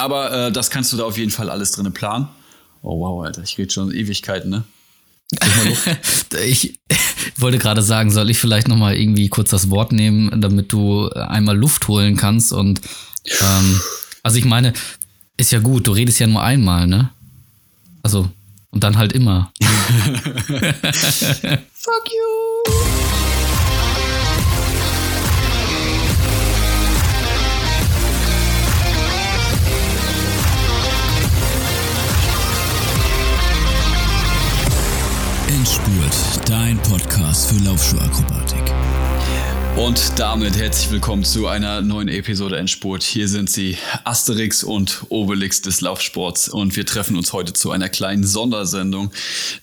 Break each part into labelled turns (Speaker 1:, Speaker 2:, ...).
Speaker 1: Aber äh, das kannst du da auf jeden Fall alles drin planen. Oh wow, Alter, ich rede schon Ewigkeiten, ne?
Speaker 2: ich wollte gerade sagen, soll ich vielleicht noch mal irgendwie kurz das Wort nehmen, damit du einmal Luft holen kannst und ähm, also ich meine, ist ja gut, du redest ja nur einmal, ne? Also und dann halt immer.
Speaker 1: Fuck you.
Speaker 3: Endspurt, dein Podcast für Laufschuhakrobatik.
Speaker 1: Und damit herzlich willkommen zu einer neuen Episode Endspurt. Hier sind sie, Asterix und Obelix des Laufsports. Und wir treffen uns heute zu einer kleinen Sondersendung,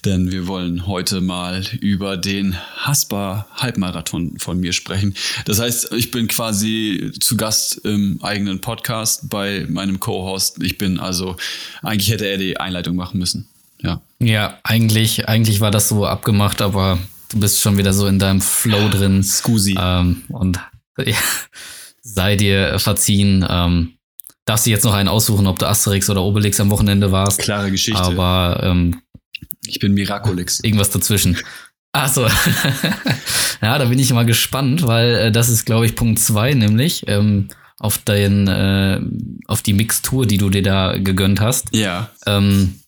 Speaker 1: denn wir wollen heute mal über den Haspa Halbmarathon von mir sprechen. Das heißt, ich bin quasi zu Gast im eigenen Podcast bei meinem Co-Host. Ich bin also, eigentlich hätte er die Einleitung machen müssen. Ja.
Speaker 2: Ja, eigentlich, eigentlich war das so abgemacht, aber du bist schon wieder so in deinem Flow drin.
Speaker 1: Scusi.
Speaker 2: Ähm, und ja, sei dir verziehen. Ähm, darfst du jetzt noch einen aussuchen, ob du Asterix oder Obelix am Wochenende warst.
Speaker 1: Klare Geschichte.
Speaker 2: Aber ähm,
Speaker 1: ich bin Miraculix.
Speaker 2: Irgendwas dazwischen. Ach so. ja, da bin ich mal gespannt, weil äh, das ist, glaube ich, Punkt zwei, nämlich ähm, auf dein, äh, auf die Mixtur, die du dir da gegönnt hast.
Speaker 1: Ja.
Speaker 2: Ähm,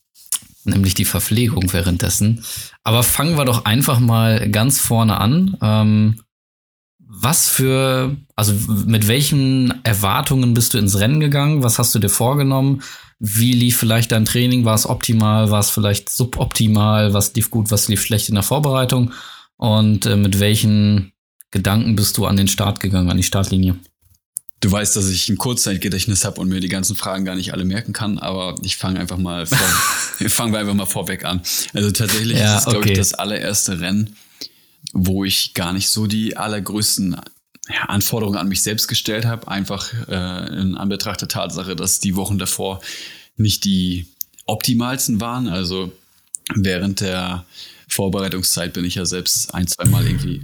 Speaker 2: nämlich die Verpflegung währenddessen. Aber fangen wir doch einfach mal ganz vorne an. Ähm, was für, also mit welchen Erwartungen bist du ins Rennen gegangen? Was hast du dir vorgenommen? Wie lief vielleicht dein Training? War es optimal? War es vielleicht suboptimal? Was lief gut? Was lief schlecht in der Vorbereitung? Und äh, mit welchen Gedanken bist du an den Start gegangen, an die Startlinie?
Speaker 1: Du weißt, dass ich ein Kurzzeitgedächtnis habe und mir die ganzen Fragen gar nicht alle merken kann, aber ich fange einfach mal vor, fangen wir einfach mal vorweg an. Also tatsächlich ja, ist es, glaube okay. ich, das allererste Rennen, wo ich gar nicht so die allergrößten ja, Anforderungen an mich selbst gestellt habe. Einfach äh, in Anbetracht der Tatsache, dass die Wochen davor nicht die optimalsten waren. Also während der Vorbereitungszeit bin ich ja selbst ein, zwei Mal irgendwie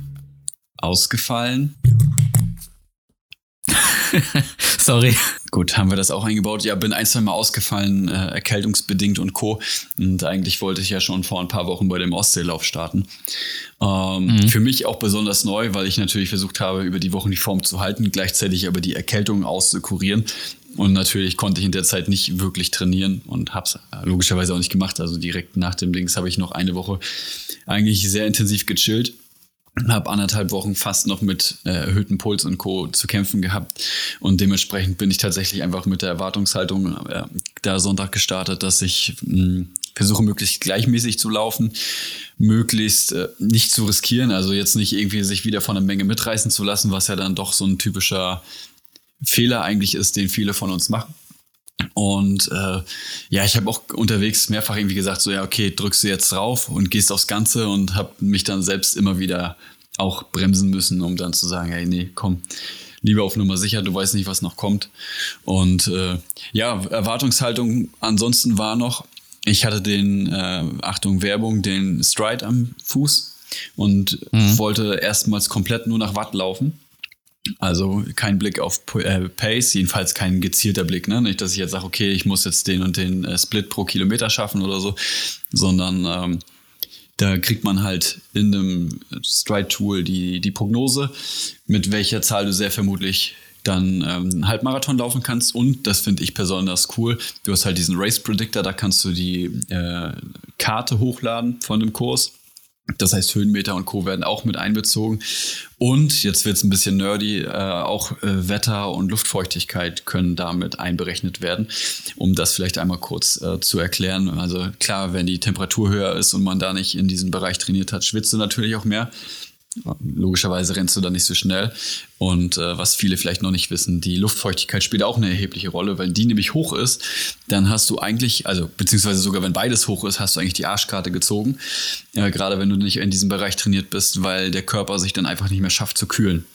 Speaker 1: ausgefallen.
Speaker 2: Sorry.
Speaker 1: Gut, haben wir das auch eingebaut. Ja, bin ein, zwei Mal ausgefallen, äh, erkältungsbedingt und Co. Und eigentlich wollte ich ja schon vor ein paar Wochen bei dem Ostseelauf starten. Ähm, mhm. Für mich auch besonders neu, weil ich natürlich versucht habe, über die Wochen die Form zu halten, gleichzeitig aber die Erkältung auszukurieren. Und natürlich konnte ich in der Zeit nicht wirklich trainieren und habe es logischerweise auch nicht gemacht. Also direkt nach dem Dings habe ich noch eine Woche eigentlich sehr intensiv gechillt habe anderthalb Wochen fast noch mit äh, erhöhtem Puls und Co. zu kämpfen gehabt. Und dementsprechend bin ich tatsächlich einfach mit der Erwartungshaltung äh, da Sonntag gestartet, dass ich mh, hm, versuche, möglichst gleichmäßig zu laufen, möglichst äh, nicht zu riskieren, also jetzt nicht irgendwie sich wieder von einer Menge mitreißen zu lassen, was ja dann doch so ein typischer Fehler eigentlich ist, den viele von uns machen. Und äh, ja, ich habe auch unterwegs mehrfach irgendwie gesagt, so ja, okay, drückst du jetzt drauf und gehst aufs Ganze und habe mich dann selbst immer wieder auch bremsen müssen, um dann zu sagen, hey, nee, komm, lieber auf Nummer sicher, du weißt nicht, was noch kommt. Und äh, ja, Erwartungshaltung ansonsten war noch, ich hatte den, äh, Achtung, Werbung, den Stride am Fuß und mhm. wollte erstmals komplett nur nach Watt laufen. Also kein Blick auf äh, Pace, jedenfalls kein gezielter Blick. Ne? Nicht, dass ich jetzt sage, okay, ich muss jetzt den und den äh, Split pro Kilometer schaffen oder so, sondern ähm, da kriegt man halt in einem Stride-Tool die, die Prognose, mit welcher Zahl du sehr vermutlich dann ähm, Halbmarathon laufen kannst. Und das finde ich besonders cool. Du hast halt diesen Race Predictor, da kannst du die äh, Karte hochladen von dem Kurs das heißt, Höhenmeter und Co. werden auch mit einbezogen. Und jetzt wird es ein bisschen nerdy, äh, auch äh, Wetter und Luftfeuchtigkeit können damit einberechnet werden. Um das vielleicht einmal kurz äh, zu erklären. Also klar, wenn die Temperatur höher ist und man da nicht in diesem Bereich trainiert hat, schwitzt du natürlich auch mehr. Logischerweise rennst du dann nicht so schnell. Und äh, was viele vielleicht noch nicht wissen, die Luftfeuchtigkeit spielt auch eine erhebliche Rolle. Wenn die nämlich hoch ist, dann hast du eigentlich, also beziehungsweise sogar wenn beides hoch ist, hast du eigentlich die Arschkarte gezogen. Äh, gerade wenn du nicht in diesem Bereich trainiert bist, weil der Körper sich dann einfach nicht mehr schafft zu kühlen.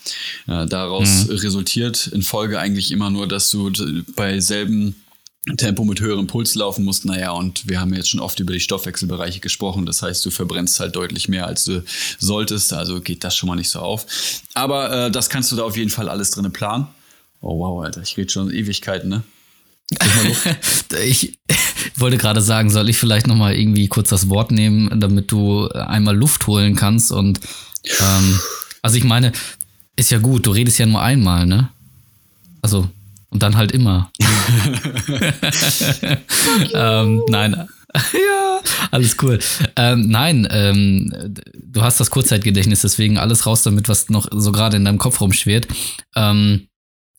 Speaker 1: Äh, daraus mhm. resultiert in Folge eigentlich immer nur, dass du bei selben Tempo mit höherem Puls laufen musst. Naja, und wir haben jetzt schon oft über die Stoffwechselbereiche gesprochen. Das heißt, du verbrennst halt deutlich mehr, als du solltest. Also geht das schon mal nicht so auf. Aber äh, das kannst du da auf jeden Fall alles drin planen. Oh wow, Alter, ich rede schon Ewigkeiten, ne?
Speaker 2: ich wollte gerade sagen, soll ich vielleicht noch mal irgendwie kurz das Wort nehmen, damit du einmal Luft holen kannst und ähm, also ich meine, ist ja gut, du redest ja nur einmal, ne? Also und dann halt immer. ähm, nein, ja, alles cool. Ähm, nein, ähm, du hast das Kurzzeitgedächtnis, deswegen alles raus damit, was noch so gerade in deinem Kopf rumschwirrt. Ähm,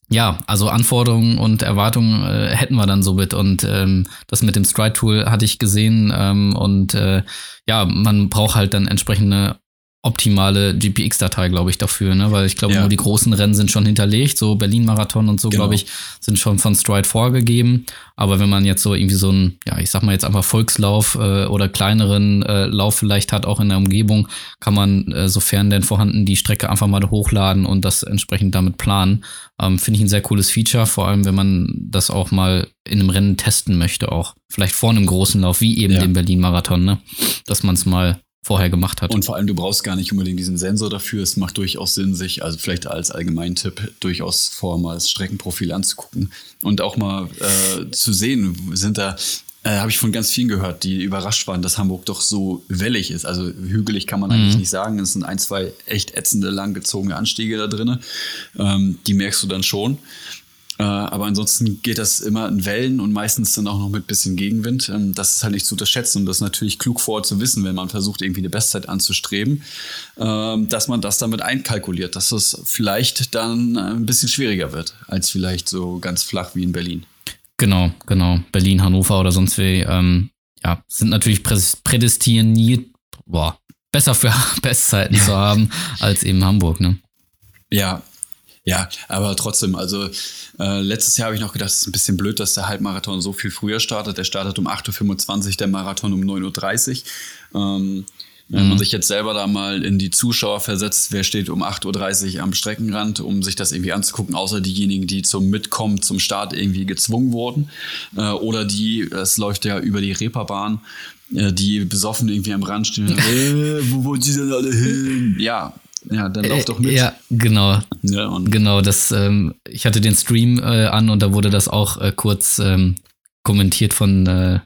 Speaker 2: ja, also Anforderungen und Erwartungen äh, hätten wir dann somit. Und ähm, das mit dem Stride-Tool hatte ich gesehen. Ähm, und äh, ja, man braucht halt dann entsprechende optimale GPX-Datei, glaube ich, dafür, ne? Weil ich glaube, ja. nur die großen Rennen sind schon hinterlegt, so Berlin-Marathon und so, genau. glaube ich, sind schon von Stride vorgegeben. Aber wenn man jetzt so irgendwie so ein, ja, ich sag mal jetzt einfach Volkslauf äh, oder kleineren äh, Lauf vielleicht hat, auch in der Umgebung, kann man, äh, sofern denn vorhanden, die Strecke einfach mal hochladen und das entsprechend damit planen. Ähm, Finde ich ein sehr cooles Feature, vor allem wenn man das auch mal in einem Rennen testen möchte, auch vielleicht vor einem großen Lauf, wie eben ja. dem Berlin-Marathon, ne? Dass man es mal vorher gemacht hat.
Speaker 1: Und vor allem, du brauchst gar nicht unbedingt diesen Sensor dafür. Es macht durchaus Sinn, sich, also vielleicht als Allgemeintipp, durchaus vorher mal das Streckenprofil anzugucken und auch mal äh, zu sehen, sind da äh, habe ich von ganz vielen gehört, die überrascht waren, dass Hamburg doch so wellig ist. Also hügelig kann man mhm. eigentlich nicht sagen. Es sind ein, zwei echt ätzende, langgezogene Anstiege da drin. Ähm, die merkst du dann schon. Äh, aber ansonsten geht das immer in Wellen und meistens dann auch noch mit bisschen Gegenwind. Ähm, das ist halt nicht zu unterschätzen und das ist natürlich klug vorher zu wissen, wenn man versucht, irgendwie eine Bestzeit anzustreben, ähm, dass man das damit einkalkuliert, dass es vielleicht dann ein bisschen schwieriger wird, als vielleicht so ganz flach wie in Berlin.
Speaker 2: Genau, genau. Berlin, Hannover oder sonst wie, ähm, ja, sind natürlich prädestiniert, boah, besser für Bestzeiten zu haben als eben Hamburg, ne?
Speaker 1: Ja, ja, aber trotzdem, also äh, letztes Jahr habe ich noch gedacht, es ist ein bisschen blöd, dass der Halbmarathon so viel früher startet. Der startet um 8.25 Uhr, der Marathon um 9.30 Uhr. Ähm, wenn man mhm. sich jetzt selber da mal in die Zuschauer versetzt, wer steht um 8.30 Uhr am Streckenrand, um sich das irgendwie anzugucken, außer diejenigen, die zum Mitkommen, zum Start irgendwie gezwungen wurden. Äh, oder die, es läuft ja über die Reeperbahn, äh, die besoffen irgendwie am Rand stehen. äh, wo wollen sie denn alle hin? Ja, ja, dann lauf doch mit.
Speaker 2: Ja, genau. Ja, und genau, das, ähm, ich hatte den Stream äh, an und da wurde das auch äh, kurz ähm, kommentiert von äh,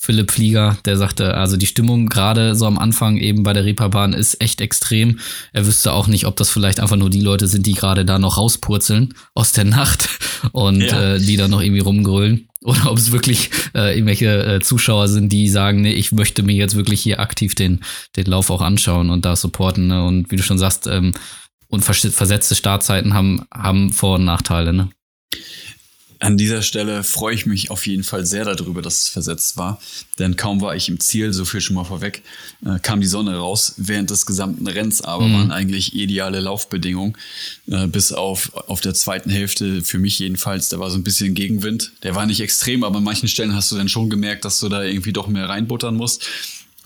Speaker 2: Philipp Flieger, der sagte, also die Stimmung gerade so am Anfang eben bei der Reeperbahn ist echt extrem. Er wüsste auch nicht, ob das vielleicht einfach nur die Leute sind, die gerade da noch rauspurzeln aus der Nacht und ja. äh, die da noch irgendwie rumgrölen. Oder ob es wirklich äh, irgendwelche äh, Zuschauer sind, die sagen, nee, ich möchte mir jetzt wirklich hier aktiv den, den Lauf auch anschauen und da supporten. Ne? Und wie du schon sagst, ähm, und versetzte Startzeiten haben, haben Vor- und Nachteile. Ne?
Speaker 1: An dieser Stelle freue ich mich auf jeden Fall sehr darüber, dass es versetzt war, denn kaum war ich im Ziel, so viel schon mal vorweg, äh, kam die Sonne raus während des gesamten Renns, aber mhm. waren eigentlich ideale Laufbedingungen, äh, bis auf, auf der zweiten Hälfte, für mich jedenfalls, da war so ein bisschen Gegenwind. Der war nicht extrem, aber an manchen Stellen hast du dann schon gemerkt, dass du da irgendwie doch mehr reinbuttern musst.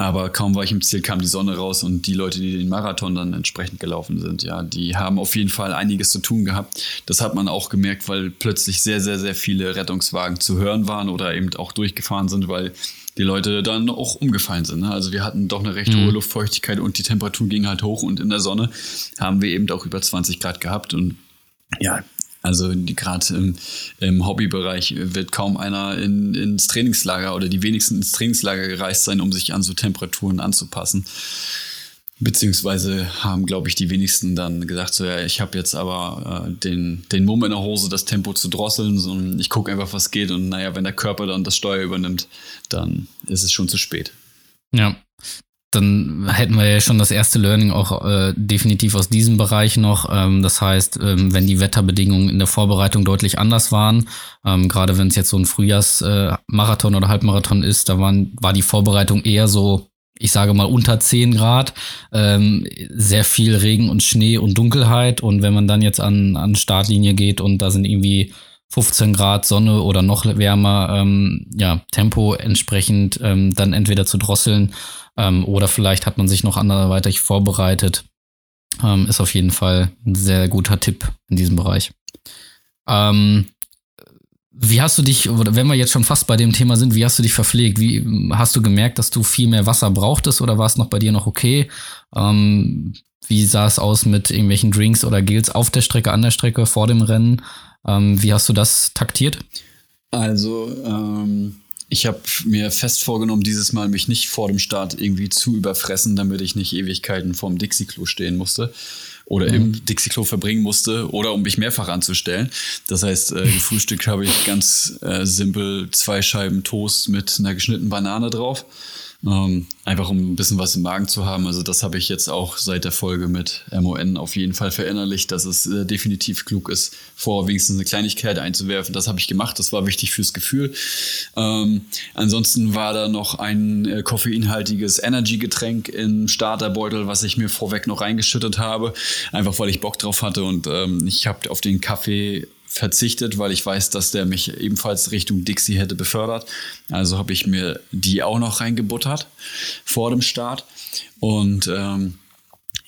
Speaker 1: Aber kaum war ich im Ziel, kam die Sonne raus und die Leute, die den Marathon dann entsprechend gelaufen sind, ja, die haben auf jeden Fall einiges zu tun gehabt. Das hat man auch gemerkt, weil plötzlich sehr, sehr, sehr viele Rettungswagen zu hören waren oder eben auch durchgefahren sind, weil die Leute dann auch umgefallen sind. Ne? Also wir hatten doch eine recht hohe mhm. Luftfeuchtigkeit und die Temperatur ging halt hoch und in der Sonne haben wir eben auch über 20 Grad gehabt und ja, also gerade im, im, Hobbybereich wird kaum einer in, ins Trainingslager oder die wenigsten ins Trainingslager gereist sein, um sich an so Temperaturen anzupassen. Beziehungsweise haben, glaube ich, die wenigsten dann gesagt, so ja, ich habe jetzt aber äh, den, den Mumm in der Hose, das Tempo zu drosseln, sondern ich gucke einfach, was geht. Und naja, wenn der Körper dann das Steuer übernimmt, dann ist es schon zu spät.
Speaker 2: Ja, dann hätten wir ja schon das erste Learning auch äh, definitiv aus diesem Bereich noch. Ähm, das heißt, ähm, wenn die Wetterbedingungen in der Vorbereitung deutlich anders waren, ähm, gerade wenn es jetzt so ein Frühjahrsmarathon äh, oder Halbmarathon ist, da waren, war die Vorbereitung eher so, ich sage mal unter 10 Grad, ähm, sehr viel Regen und Schnee und Dunkelheit. Und wenn man dann jetzt an, an Startlinie geht und da sind irgendwie 15 Grad Sonne oder noch wärmer, ähm, ja, Tempo entsprechend ähm, dann entweder zu drosseln ähm, oder vielleicht hat man sich noch anderweitig vorbereitet. Ähm, ist auf jeden Fall ein sehr guter Tipp in diesem Bereich. Ähm, wie hast du dich, wenn wir jetzt schon fast bei dem Thema sind, wie hast du dich verpflegt? Wie hast du gemerkt, dass du viel mehr Wasser brauchtest oder war es noch bei dir noch okay? Ähm, wie sah es aus mit irgendwelchen Drinks oder Gels auf der Strecke, an der Strecke, vor dem Rennen? Ähm, wie hast du das taktiert?
Speaker 1: Also, ähm, ich habe mir fest vorgenommen, dieses Mal mich nicht vor dem Start irgendwie zu überfressen, damit ich nicht Ewigkeiten vorm Dixie-Klo stehen musste oder mhm. im Dixie-Klo verbringen musste oder um mich mehrfach anzustellen. Das heißt, äh, gefrühstückt habe ich ganz äh, simpel zwei Scheiben Toast mit einer geschnittenen Banane drauf ähm, einfach um ein bisschen was im Magen zu haben. Also das habe ich jetzt auch seit der Folge mit MON auf jeden Fall verinnerlicht, dass es äh, definitiv klug ist, vor wenigstens eine Kleinigkeit einzuwerfen. Das habe ich gemacht, das war wichtig fürs Gefühl. Ähm, ansonsten war da noch ein äh, koffeinhaltiges Energy-Getränk im Starterbeutel, was ich mir vorweg noch reingeschüttet habe, einfach weil ich Bock drauf hatte und ähm, ich habe auf den Kaffee verzichtet, weil ich weiß, dass der mich ebenfalls Richtung Dixie hätte befördert. Also habe ich mir die auch noch reingebuttert vor dem Start. Und ähm,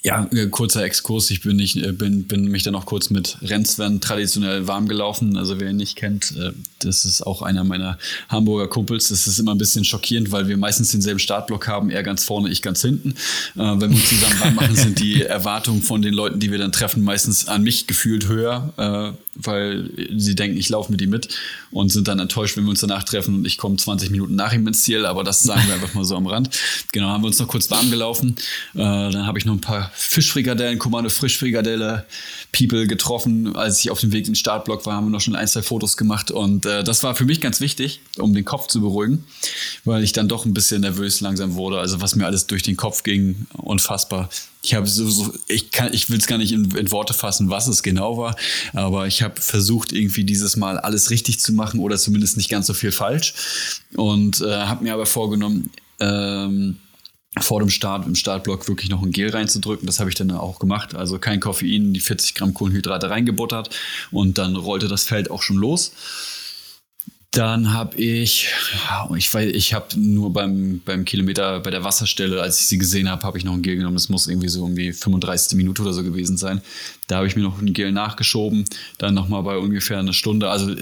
Speaker 1: ja, äh, kurzer Exkurs. Ich bin, nicht, äh, bin, bin mich dann noch kurz mit Renzwen traditionell warm gelaufen. Also wer ihn nicht kennt, äh, das ist auch einer meiner Hamburger Kumpels. Das ist immer ein bisschen schockierend, weil wir meistens denselben Startblock haben. Er ganz vorne, ich ganz hinten. Wenn wir uns zusammen warm machen, sind die Erwartungen von den Leuten, die wir dann treffen, meistens an mich gefühlt höher, weil sie denken, ich laufe mit ihm mit und sind dann enttäuscht, wenn wir uns danach treffen und ich komme 20 Minuten nach ihm ins Ziel. Aber das sagen wir einfach mal so am Rand. Genau, haben wir uns noch kurz warm gelaufen. Dann habe ich noch ein paar Fischfrikadellen, Kommando Frischfrikadelle People getroffen. Als ich auf dem Weg in den Startblock war, haben wir noch schon ein, zwei Fotos gemacht. Und äh, das war für mich ganz wichtig, um den Kopf zu beruhigen, weil ich dann doch ein bisschen nervös langsam wurde. Also was mir alles durch den Kopf ging, unfassbar. Ich habe so, so, ich kann, ich will es gar nicht in, in, Worte fassen, was es genau war, aber ich habe versucht, irgendwie dieses Mal alles richtig zu machen oder zumindest nicht ganz so viel falsch. Und äh, habe mir aber vorgenommen, ähm, vor dem Start im Startblock wirklich noch ein Gel reinzudrücken. Das habe ich dann auch gemacht. Also kein Koffein, die 40 Gramm Kohlenhydrate reingebuttert und dann rollte das Feld auch schon los. Dann habe ich, ich weiß, ich habe nur beim, beim Kilometer bei der Wasserstelle, als ich sie gesehen habe, habe ich noch ein Gel genommen. Das muss irgendwie so irgendwie 35. Minute oder so gewesen sein. Da habe ich mir noch ein Gel nachgeschoben. Dann nochmal bei ungefähr einer Stunde, also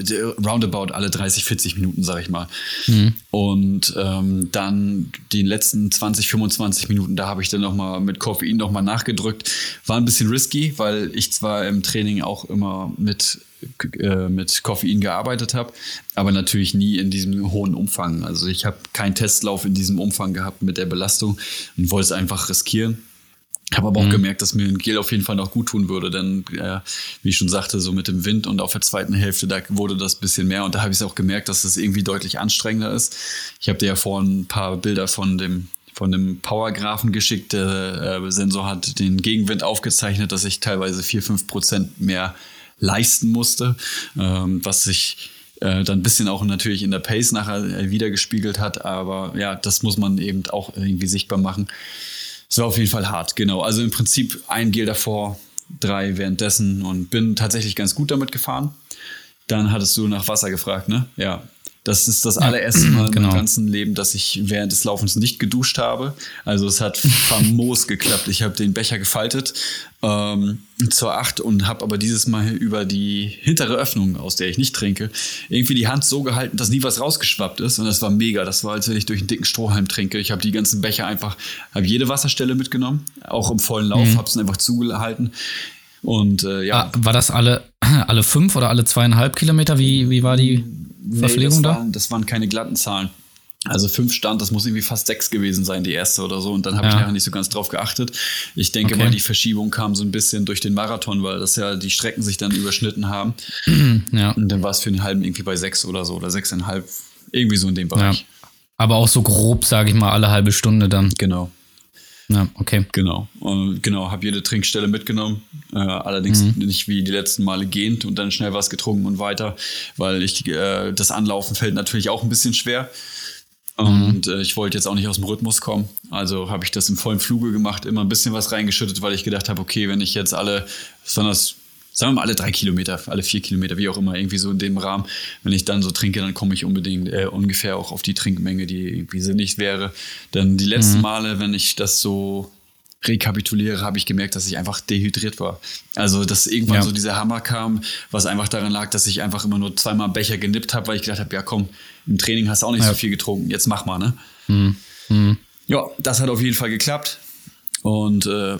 Speaker 1: roundabout alle 30, 40 Minuten, sage ich mal. Mhm. Und ähm, dann die letzten 20, 25 Minuten, da habe ich dann nochmal mit Koffein nochmal nachgedrückt. War ein bisschen risky, weil ich zwar im Training auch immer mit äh, mit Koffein gearbeitet habe, aber natürlich nie in diesem hohen Umfang. Also ich habe keinen Testlauf in diesem Umfang gehabt mit der Belastung und wollte es einfach riskieren. Habe aber auch mhm. gemerkt, dass mir ein Gel auf jeden Fall noch gut tun würde, denn äh, wie ich schon sagte, so mit dem Wind und auf der zweiten Hälfte, da wurde das bisschen mehr und da habe ich es auch gemerkt, dass es irgendwie deutlich anstrengender ist. Ich habe dir ja vorhin ein paar Bilder von dem von dem Powergraphen geschickt. Der äh, Sensor hat den Gegenwind aufgezeichnet, dass ich teilweise 4, 5 Prozent mehr leisten musste, ähm, was sich äh, dann ein bisschen auch natürlich in der Pace nachher äh, wiedergespiegelt hat. Aber ja, das muss man eben auch irgendwie sichtbar machen. Es war auf jeden Fall hart, genau. Also im Prinzip ein Gel davor, drei währenddessen und bin tatsächlich ganz gut damit gefahren. Dann hattest du nach Wasser gefragt, ne? Ja, das ist das allererste Mal genau. im ganzen Leben, dass ich während des Laufens nicht geduscht habe. Also es hat famos geklappt. Ich habe den Becher gefaltet ähm, zur Acht und habe aber dieses Mal über die hintere Öffnung, aus der ich nicht trinke, irgendwie die Hand so gehalten, dass nie was rausgeschwappt ist. Und das war mega. Das war, als wenn ich durch einen dicken Strohhalm trinke. Ich habe die ganzen Becher einfach, habe jede Wasserstelle mitgenommen, auch im vollen Lauf, mhm. habe es einfach zugehalten. Und äh, ja.
Speaker 2: Ah, war das alle, alle fünf oder alle zweieinhalb Kilometer? Wie, wie war die? Verpflegung
Speaker 1: nee,
Speaker 2: das
Speaker 1: da? Waren, das waren keine glatten Zahlen. Also fünf stand, das muss irgendwie fast sechs gewesen sein, die erste oder so. Und dann habe ja. ich nachher nicht so ganz drauf geachtet. Ich denke okay. mal, die Verschiebung kam so ein bisschen durch den Marathon, weil das ja die Strecken sich dann überschnitten haben. Ja. Und dann war es für den halben irgendwie bei sechs oder so oder sechseinhalb, irgendwie so in dem Bereich. Ja.
Speaker 2: Aber auch so grob, sage ich mal, alle halbe Stunde dann.
Speaker 1: Genau.
Speaker 2: Ja, okay.
Speaker 1: Genau. Und genau, habe jede Trinkstelle mitgenommen. Äh, allerdings mhm. nicht wie die letzten Male gehend und dann schnell was getrunken und weiter, weil ich äh, das Anlaufen fällt natürlich auch ein bisschen schwer. Und mhm. äh, ich wollte jetzt auch nicht aus dem Rhythmus kommen. Also habe ich das im vollen Fluge gemacht, immer ein bisschen was reingeschüttet, weil ich gedacht habe, okay, wenn ich jetzt alle, besonders sagen wir mal alle drei Kilometer, alle vier Kilometer, wie auch immer, irgendwie so in dem Rahmen. Wenn ich dann so trinke, dann komme ich unbedingt äh, ungefähr auch auf die Trinkmenge, die irgendwie sinnig wäre. Dann die letzten mhm. Male, wenn ich das so rekapituliere, habe ich gemerkt, dass ich einfach dehydriert war. Also, dass irgendwann ja. so dieser Hammer kam, was einfach daran lag, dass ich einfach immer nur zweimal Becher genippt habe, weil ich gedacht habe, ja komm, im Training hast du auch nicht ja. so viel getrunken, jetzt mach mal, ne? Mhm. Mhm. Ja, das hat auf jeden Fall geklappt und äh,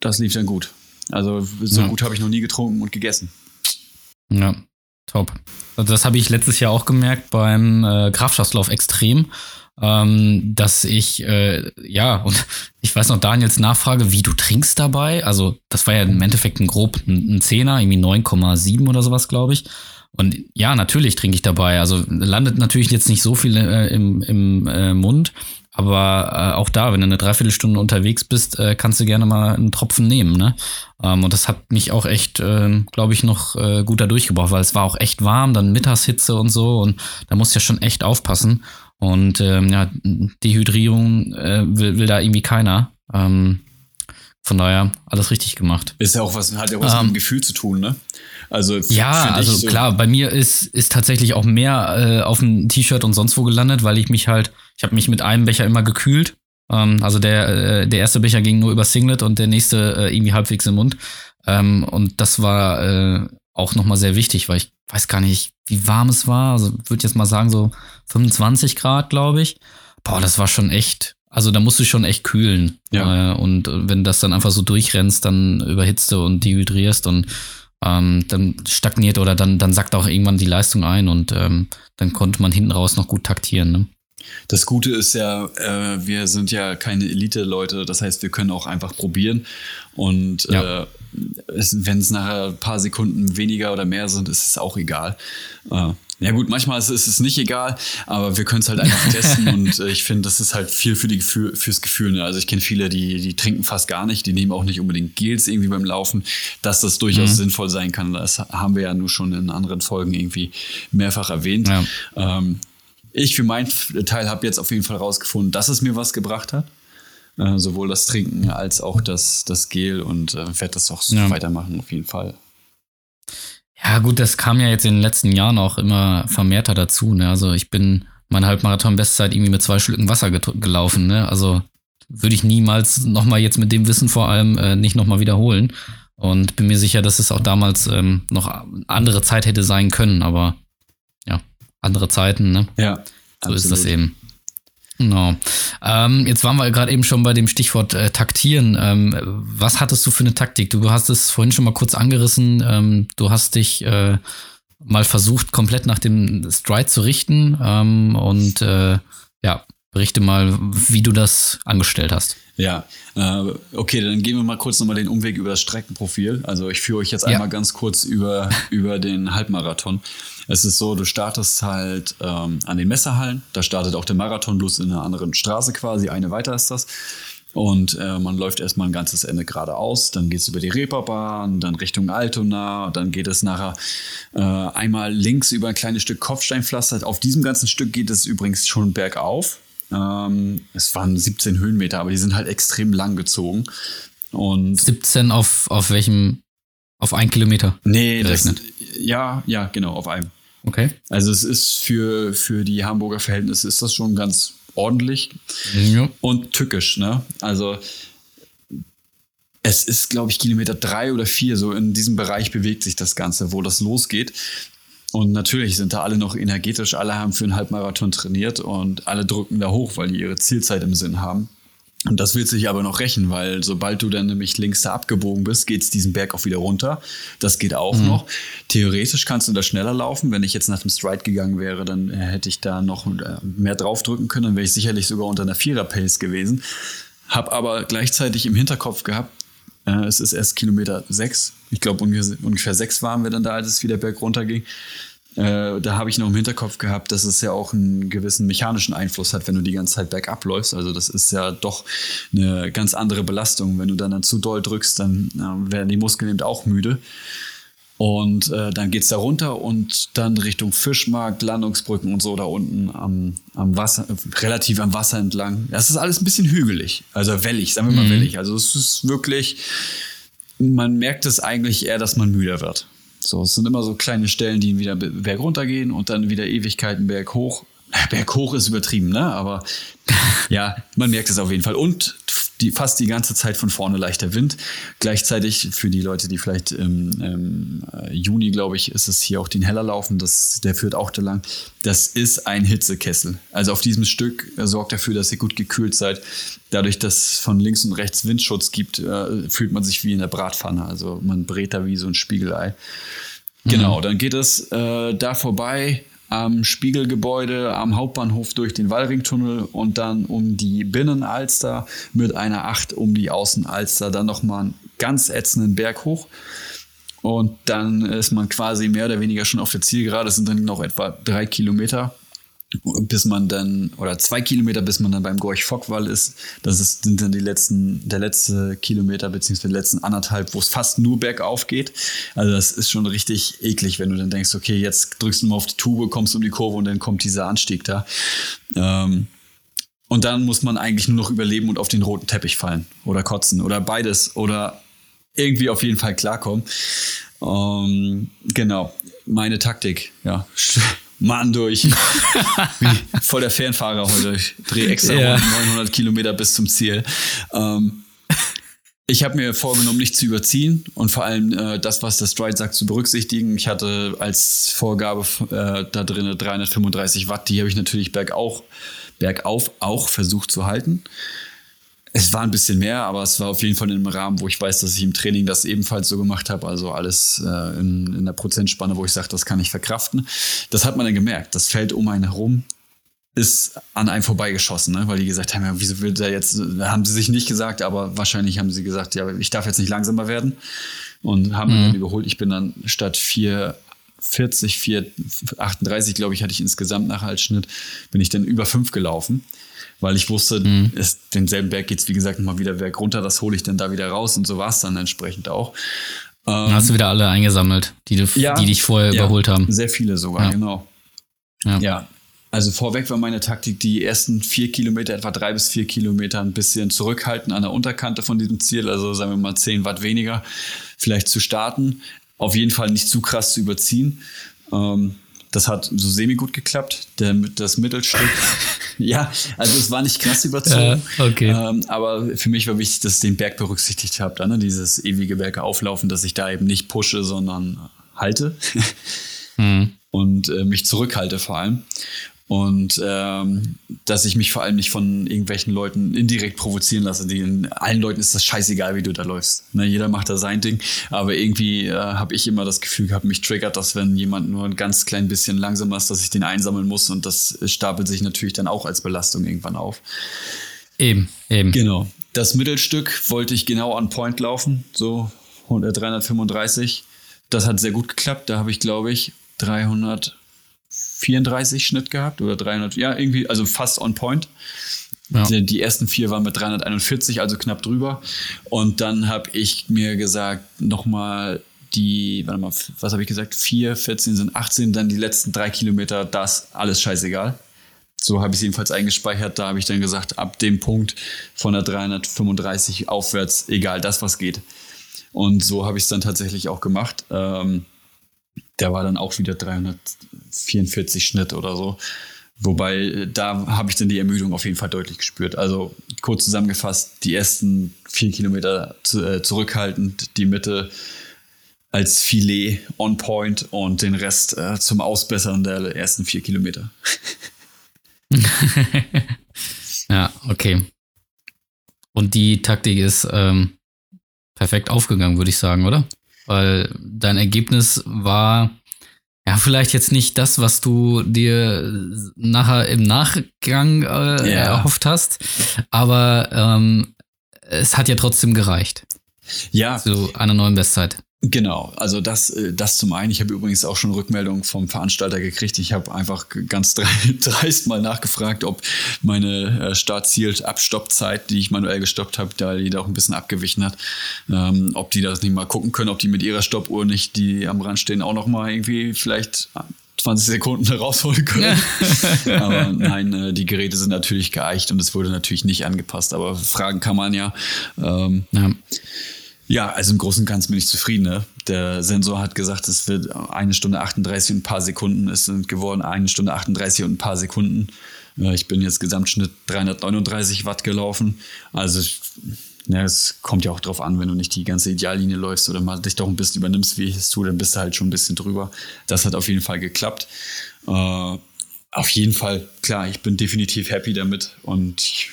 Speaker 1: das lief dann gut. Also so ja. gut habe ich noch nie getrunken und gegessen.
Speaker 2: Ja. Top. Also das habe ich letztes Jahr auch gemerkt beim äh, Grafschaftslauf Extrem, ähm, dass ich, äh, ja, und ich weiß noch Daniels Nachfrage, wie du trinkst dabei. Also das war ja im Endeffekt ein grob ein, ein Zehner, irgendwie 9,7 oder sowas, glaube ich. Und ja, natürlich trinke ich dabei. Also landet natürlich jetzt nicht so viel äh, im, im äh, Mund, aber äh, auch da, wenn du eine Dreiviertelstunde unterwegs bist, äh, kannst du gerne mal einen Tropfen nehmen. Ne? Ähm, und das hat mich auch echt, äh, glaube ich, noch äh, gut da durchgebracht, weil es war auch echt warm, dann Mittagshitze und so. Und da musst du ja schon echt aufpassen. Und ähm, ja, Dehydrierung äh, will, will da irgendwie keiner. Ähm, von daher alles richtig gemacht.
Speaker 1: Ist ja auch was, hat ja was um, mit dem ähm, Gefühl zu tun, ne?
Speaker 2: Also ja, also so klar, bei mir ist, ist tatsächlich auch mehr äh, auf dem T-Shirt und sonst wo gelandet, weil ich mich halt, ich habe mich mit einem Becher immer gekühlt. Ähm, also der, äh, der erste Becher ging nur über Singlet und der nächste äh, irgendwie halbwegs im Mund. Ähm, und das war äh, auch nochmal sehr wichtig, weil ich weiß gar nicht, wie warm es war. Also würde jetzt mal sagen, so 25 Grad, glaube ich. Boah, das war schon echt, also da musst du schon echt kühlen. Ja. Äh, und wenn das dann einfach so durchrennst, dann überhitzt du und dehydrierst und ähm, dann stagniert oder dann, dann sackt auch irgendwann die Leistung ein und ähm, dann konnte man hinten raus noch gut taktieren. Ne?
Speaker 1: Das Gute ist ja, äh, wir sind ja keine Elite-Leute, das heißt, wir können auch einfach probieren. Und ja. äh, wenn es nachher ein paar Sekunden weniger oder mehr sind, ist es auch egal. Äh, ja gut, manchmal ist, ist, es nicht egal, aber wir können es halt einfach testen und äh, ich finde, das ist halt viel für die Gefühl, fürs Gefühl. Ne? Also ich kenne viele, die, die trinken fast gar nicht, die nehmen auch nicht unbedingt Gels irgendwie beim Laufen, dass das durchaus mhm. sinnvoll sein kann. Das haben wir ja nur schon in anderen Folgen irgendwie mehrfach erwähnt. Ja. Ähm, ich für meinen Teil habe jetzt auf jeden Fall rausgefunden, dass es mir was gebracht hat. Äh, sowohl das Trinken als auch das, das Gel und äh, werde das auch so ja. weitermachen, auf jeden Fall.
Speaker 2: Ja, gut, das kam ja jetzt in den letzten Jahren auch immer vermehrter dazu. Ne? Also ich bin meine Halbmarathon-Bestzeit irgendwie mit zwei Schlücken Wasser gelaufen. Ne? Also würde ich niemals nochmal jetzt mit dem Wissen vor allem äh, nicht nochmal wiederholen. Und bin mir sicher, dass es auch damals ähm, noch andere Zeit hätte sein können, aber ja, andere Zeiten, ne?
Speaker 1: Ja.
Speaker 2: So absolut. ist das eben. Genau. Ähm, jetzt waren wir gerade eben schon bei dem Stichwort äh, Taktieren. Ähm, was hattest du für eine Taktik? Du hast es vorhin schon mal kurz angerissen. Ähm, du hast dich äh, mal versucht, komplett nach dem Stride zu richten. Ähm, und äh, ja, berichte mal, wie du das angestellt hast.
Speaker 1: Ja, äh, okay, dann gehen wir mal kurz nochmal den Umweg über das Streckenprofil. Also ich führe euch jetzt ja. einmal ganz kurz über, über den Halbmarathon. Es ist so, du startest halt ähm, an den Messerhallen. Da startet auch der Marathon, bloß in einer anderen Straße quasi. Eine weiter ist das. Und äh, man läuft erstmal ein ganzes Ende geradeaus, dann geht es über die Reeperbahn, dann Richtung Altona, dann geht es nachher äh, einmal links über ein kleines Stück Kopfsteinpflaster. Auf diesem ganzen Stück geht es übrigens schon bergauf. Ähm, es waren 17 Höhenmeter, aber die sind halt extrem lang gezogen. Und
Speaker 2: 17 auf, auf welchem, auf ein Kilometer?
Speaker 1: Nee, gerechnet. das, ja, ja, genau, auf einem.
Speaker 2: Okay.
Speaker 1: Also es ist für, für die Hamburger Verhältnisse ist das schon ganz ordentlich ja. und tückisch, ne? Also es ist, glaube ich, Kilometer drei oder vier, so in diesem Bereich bewegt sich das Ganze, wo das losgeht. Und natürlich sind da alle noch energetisch, alle haben für einen Halbmarathon trainiert und alle drücken da hoch, weil die ihre Zielzeit im Sinn haben. Und das wird sich aber noch rächen, weil sobald du dann nämlich links da abgebogen bist, geht es diesen Berg auch wieder runter. Das geht auch mhm. noch. Theoretisch kannst du da schneller laufen. Wenn ich jetzt nach dem Stride gegangen wäre, dann hätte ich da noch äh, mehr draufdrücken können. Dann wäre ich sicherlich sogar unter einer Vierer-Pace gewesen. Hab aber gleichzeitig im Hinterkopf gehabt, äh, es ist erst Kilometer sechs. Ich glaube, ungefähr, ungefähr sechs waren wir dann da, als es wieder berg runterging. Äh, da habe ich noch im Hinterkopf gehabt, dass es ja auch einen gewissen mechanischen Einfluss hat, wenn du die ganze Zeit bergab läufst. Also das ist ja doch eine ganz andere Belastung. Wenn du dann, dann zu doll drückst, dann äh, werden die Muskeln eben auch müde. Und äh, dann es da runter und dann Richtung Fischmarkt, Landungsbrücken und so da unten am, am Wasser, relativ am Wasser entlang. Das ist alles ein bisschen hügelig, also wellig, sagen wir mal mhm. wellig. Also es ist wirklich, man merkt es eigentlich eher, dass man müder wird. So, es sind immer so kleine Stellen, die wieder berg runtergehen und dann wieder Ewigkeiten berg hoch. Berg hoch ist übertrieben, ne? Aber ja, man merkt es auf jeden Fall. Und die, fast die ganze Zeit von vorne leichter Wind. Gleichzeitig für die Leute, die vielleicht im, im äh, Juni, glaube ich, ist es hier auch den Heller laufen, das, der führt auch da lang. Das ist ein Hitzekessel. Also auf diesem Stück sorgt dafür, dass ihr gut gekühlt seid. Dadurch, dass es von links und rechts Windschutz gibt, äh, fühlt man sich wie in der Bratpfanne. Also man brät da wie so ein Spiegelei. Genau, dann geht es äh, da vorbei am Spiegelgebäude, am Hauptbahnhof durch den Wallringtunnel und dann um die Binnenalster mit einer Acht um die Außenalster dann nochmal einen ganz ätzenden Berg hoch. Und dann ist man quasi mehr oder weniger schon auf der Zielgerade. Es sind dann noch etwa drei Kilometer bis man dann, oder zwei Kilometer, bis man dann beim Gorch-Fockwall ist. Das ist, sind dann die letzten, der letzte Kilometer, beziehungsweise die letzten anderthalb, wo es fast nur bergauf geht. Also das ist schon richtig eklig, wenn du dann denkst, okay, jetzt drückst du mal auf die Tube, kommst um die Kurve und dann kommt dieser Anstieg da. Ähm, und dann muss man eigentlich nur noch überleben und auf den roten Teppich fallen oder kotzen oder beides oder irgendwie auf jeden Fall klarkommen. Ähm, genau, meine Taktik, ja. Mann durch. Wie voll der Fernfahrer heute. Ich drehe extra ja. 900 Kilometer bis zum Ziel. Ähm, ich habe mir vorgenommen, nicht zu überziehen und vor allem äh, das, was der Stride sagt, zu berücksichtigen. Ich hatte als Vorgabe äh, da drin 335 Watt, die habe ich natürlich bergauf, bergauf auch versucht zu halten. Es war ein bisschen mehr, aber es war auf jeden Fall in einem Rahmen, wo ich weiß, dass ich im Training das ebenfalls so gemacht habe. Also alles äh, in, in der Prozentspanne, wo ich sage, das kann ich verkraften. Das hat man dann gemerkt. Das Feld um einen herum ist an einem vorbeigeschossen, ne? weil die gesagt haben, ja, wieso will der jetzt, haben sie sich nicht gesagt, aber wahrscheinlich haben sie gesagt, ja, ich darf jetzt nicht langsamer werden und haben mhm. dann überholt. Ich bin dann statt 440, 438, glaube ich, hatte ich insgesamt nach Halsschnitt, bin ich dann über 5 gelaufen weil ich wusste, mhm. es, denselben Berg geht es, wie gesagt, nochmal wieder Berg runter, das hole ich dann da wieder raus und so war es dann entsprechend auch.
Speaker 2: Ähm, hast du wieder alle eingesammelt, die, du, ja, die dich vorher ja, überholt haben?
Speaker 1: Sehr viele sogar, ja. genau. Ja. Also vorweg war meine Taktik, die ersten vier Kilometer, etwa drei bis vier Kilometer, ein bisschen zurückhalten an der Unterkante von diesem Ziel, also sagen wir mal zehn Watt weniger, vielleicht zu starten. Auf jeden Fall nicht zu krass zu überziehen. Ähm, das hat so semi gut geklappt. Das Mittelstück, ja, also es war nicht krass überzogen.
Speaker 2: Ja, okay.
Speaker 1: Ähm, aber für mich war wichtig, dass ich den Berg berücksichtigt habe. Ne? Dieses ewige Berge auflaufen, dass ich da eben nicht pushe, sondern halte. mhm. Und äh, mich zurückhalte vor allem. Und ähm, dass ich mich vor allem nicht von irgendwelchen Leuten indirekt provozieren lasse. Die, allen Leuten ist das scheißegal, wie du da läufst. Ne, jeder macht da sein Ding. Aber irgendwie äh, habe ich immer das Gefühl gehabt, mich triggert das, wenn jemand nur ein ganz klein bisschen langsamer ist, dass ich den einsammeln muss. Und das stapelt sich natürlich dann auch als Belastung irgendwann auf.
Speaker 2: Eben, eben.
Speaker 1: Genau. Das Mittelstück wollte ich genau on point laufen, so 335. Das hat sehr gut geklappt. Da habe ich, glaube ich, 300 34 Schnitt gehabt oder 300, ja, irgendwie, also fast on point. Ja. Die, die, ersten vier waren mit 341, also knapp drüber. Und dann habe ich mir gesagt, nochmal die, warte mal, was habe ich gesagt? 4, 14 sind 18, dann die letzten drei Kilometer, das alles scheißegal. So habe ich es jedenfalls eingespeichert. Da habe ich dann gesagt, ab dem Punkt von der 335 aufwärts, egal das, was geht. Und so habe ich es dann tatsächlich auch gemacht. Ähm, der war dann auch wieder 344 Schnitt oder so. Wobei, äh, da habe ich dann die Ermüdung auf jeden Fall deutlich gespürt. Also kurz zusammengefasst, die ersten vier Kilometer zu, äh, zurückhaltend, die Mitte als Filet on point und den Rest äh, zum Ausbessern der ersten vier Kilometer.
Speaker 2: ja, okay. Und die Taktik ist ähm, perfekt aufgegangen, würde ich sagen, oder? Weil dein Ergebnis war ja vielleicht jetzt nicht das, was du dir nachher im Nachgang äh, yeah. erhofft hast, aber ähm, es hat ja trotzdem gereicht.
Speaker 1: Ja.
Speaker 2: Zu einer neuen Bestzeit.
Speaker 1: Genau, also das, äh, das zum einen. Ich habe übrigens auch schon Rückmeldungen vom Veranstalter gekriegt. Ich habe einfach ganz dreist mal nachgefragt, ob meine äh, Startziel-Abstoppzeit, die ich manuell gestoppt habe, da die da auch ein bisschen abgewichen hat, ähm, ob die das nicht mal gucken können, ob die mit ihrer Stoppuhr nicht, die am Rand stehen, auch noch mal irgendwie vielleicht 20 Sekunden rausholen können. Aber nein, äh, die Geräte sind natürlich geeicht und es wurde natürlich nicht angepasst. Aber fragen kann man ja. Ähm, ja. Ja, also im Großen und Ganzen bin ich zufrieden. Ne? Der Sensor hat gesagt, es wird eine Stunde 38 und ein paar Sekunden. Es sind geworden eine Stunde 38 und ein paar Sekunden. Ich bin jetzt Gesamtschnitt 339 Watt gelaufen. Also ja, es kommt ja auch drauf an, wenn du nicht die ganze Ideallinie läufst oder mal dich doch ein bisschen übernimmst, wie ich es tue, dann bist du halt schon ein bisschen drüber. Das hat auf jeden Fall geklappt. Äh, auf jeden Fall, klar, ich bin definitiv happy damit und ich,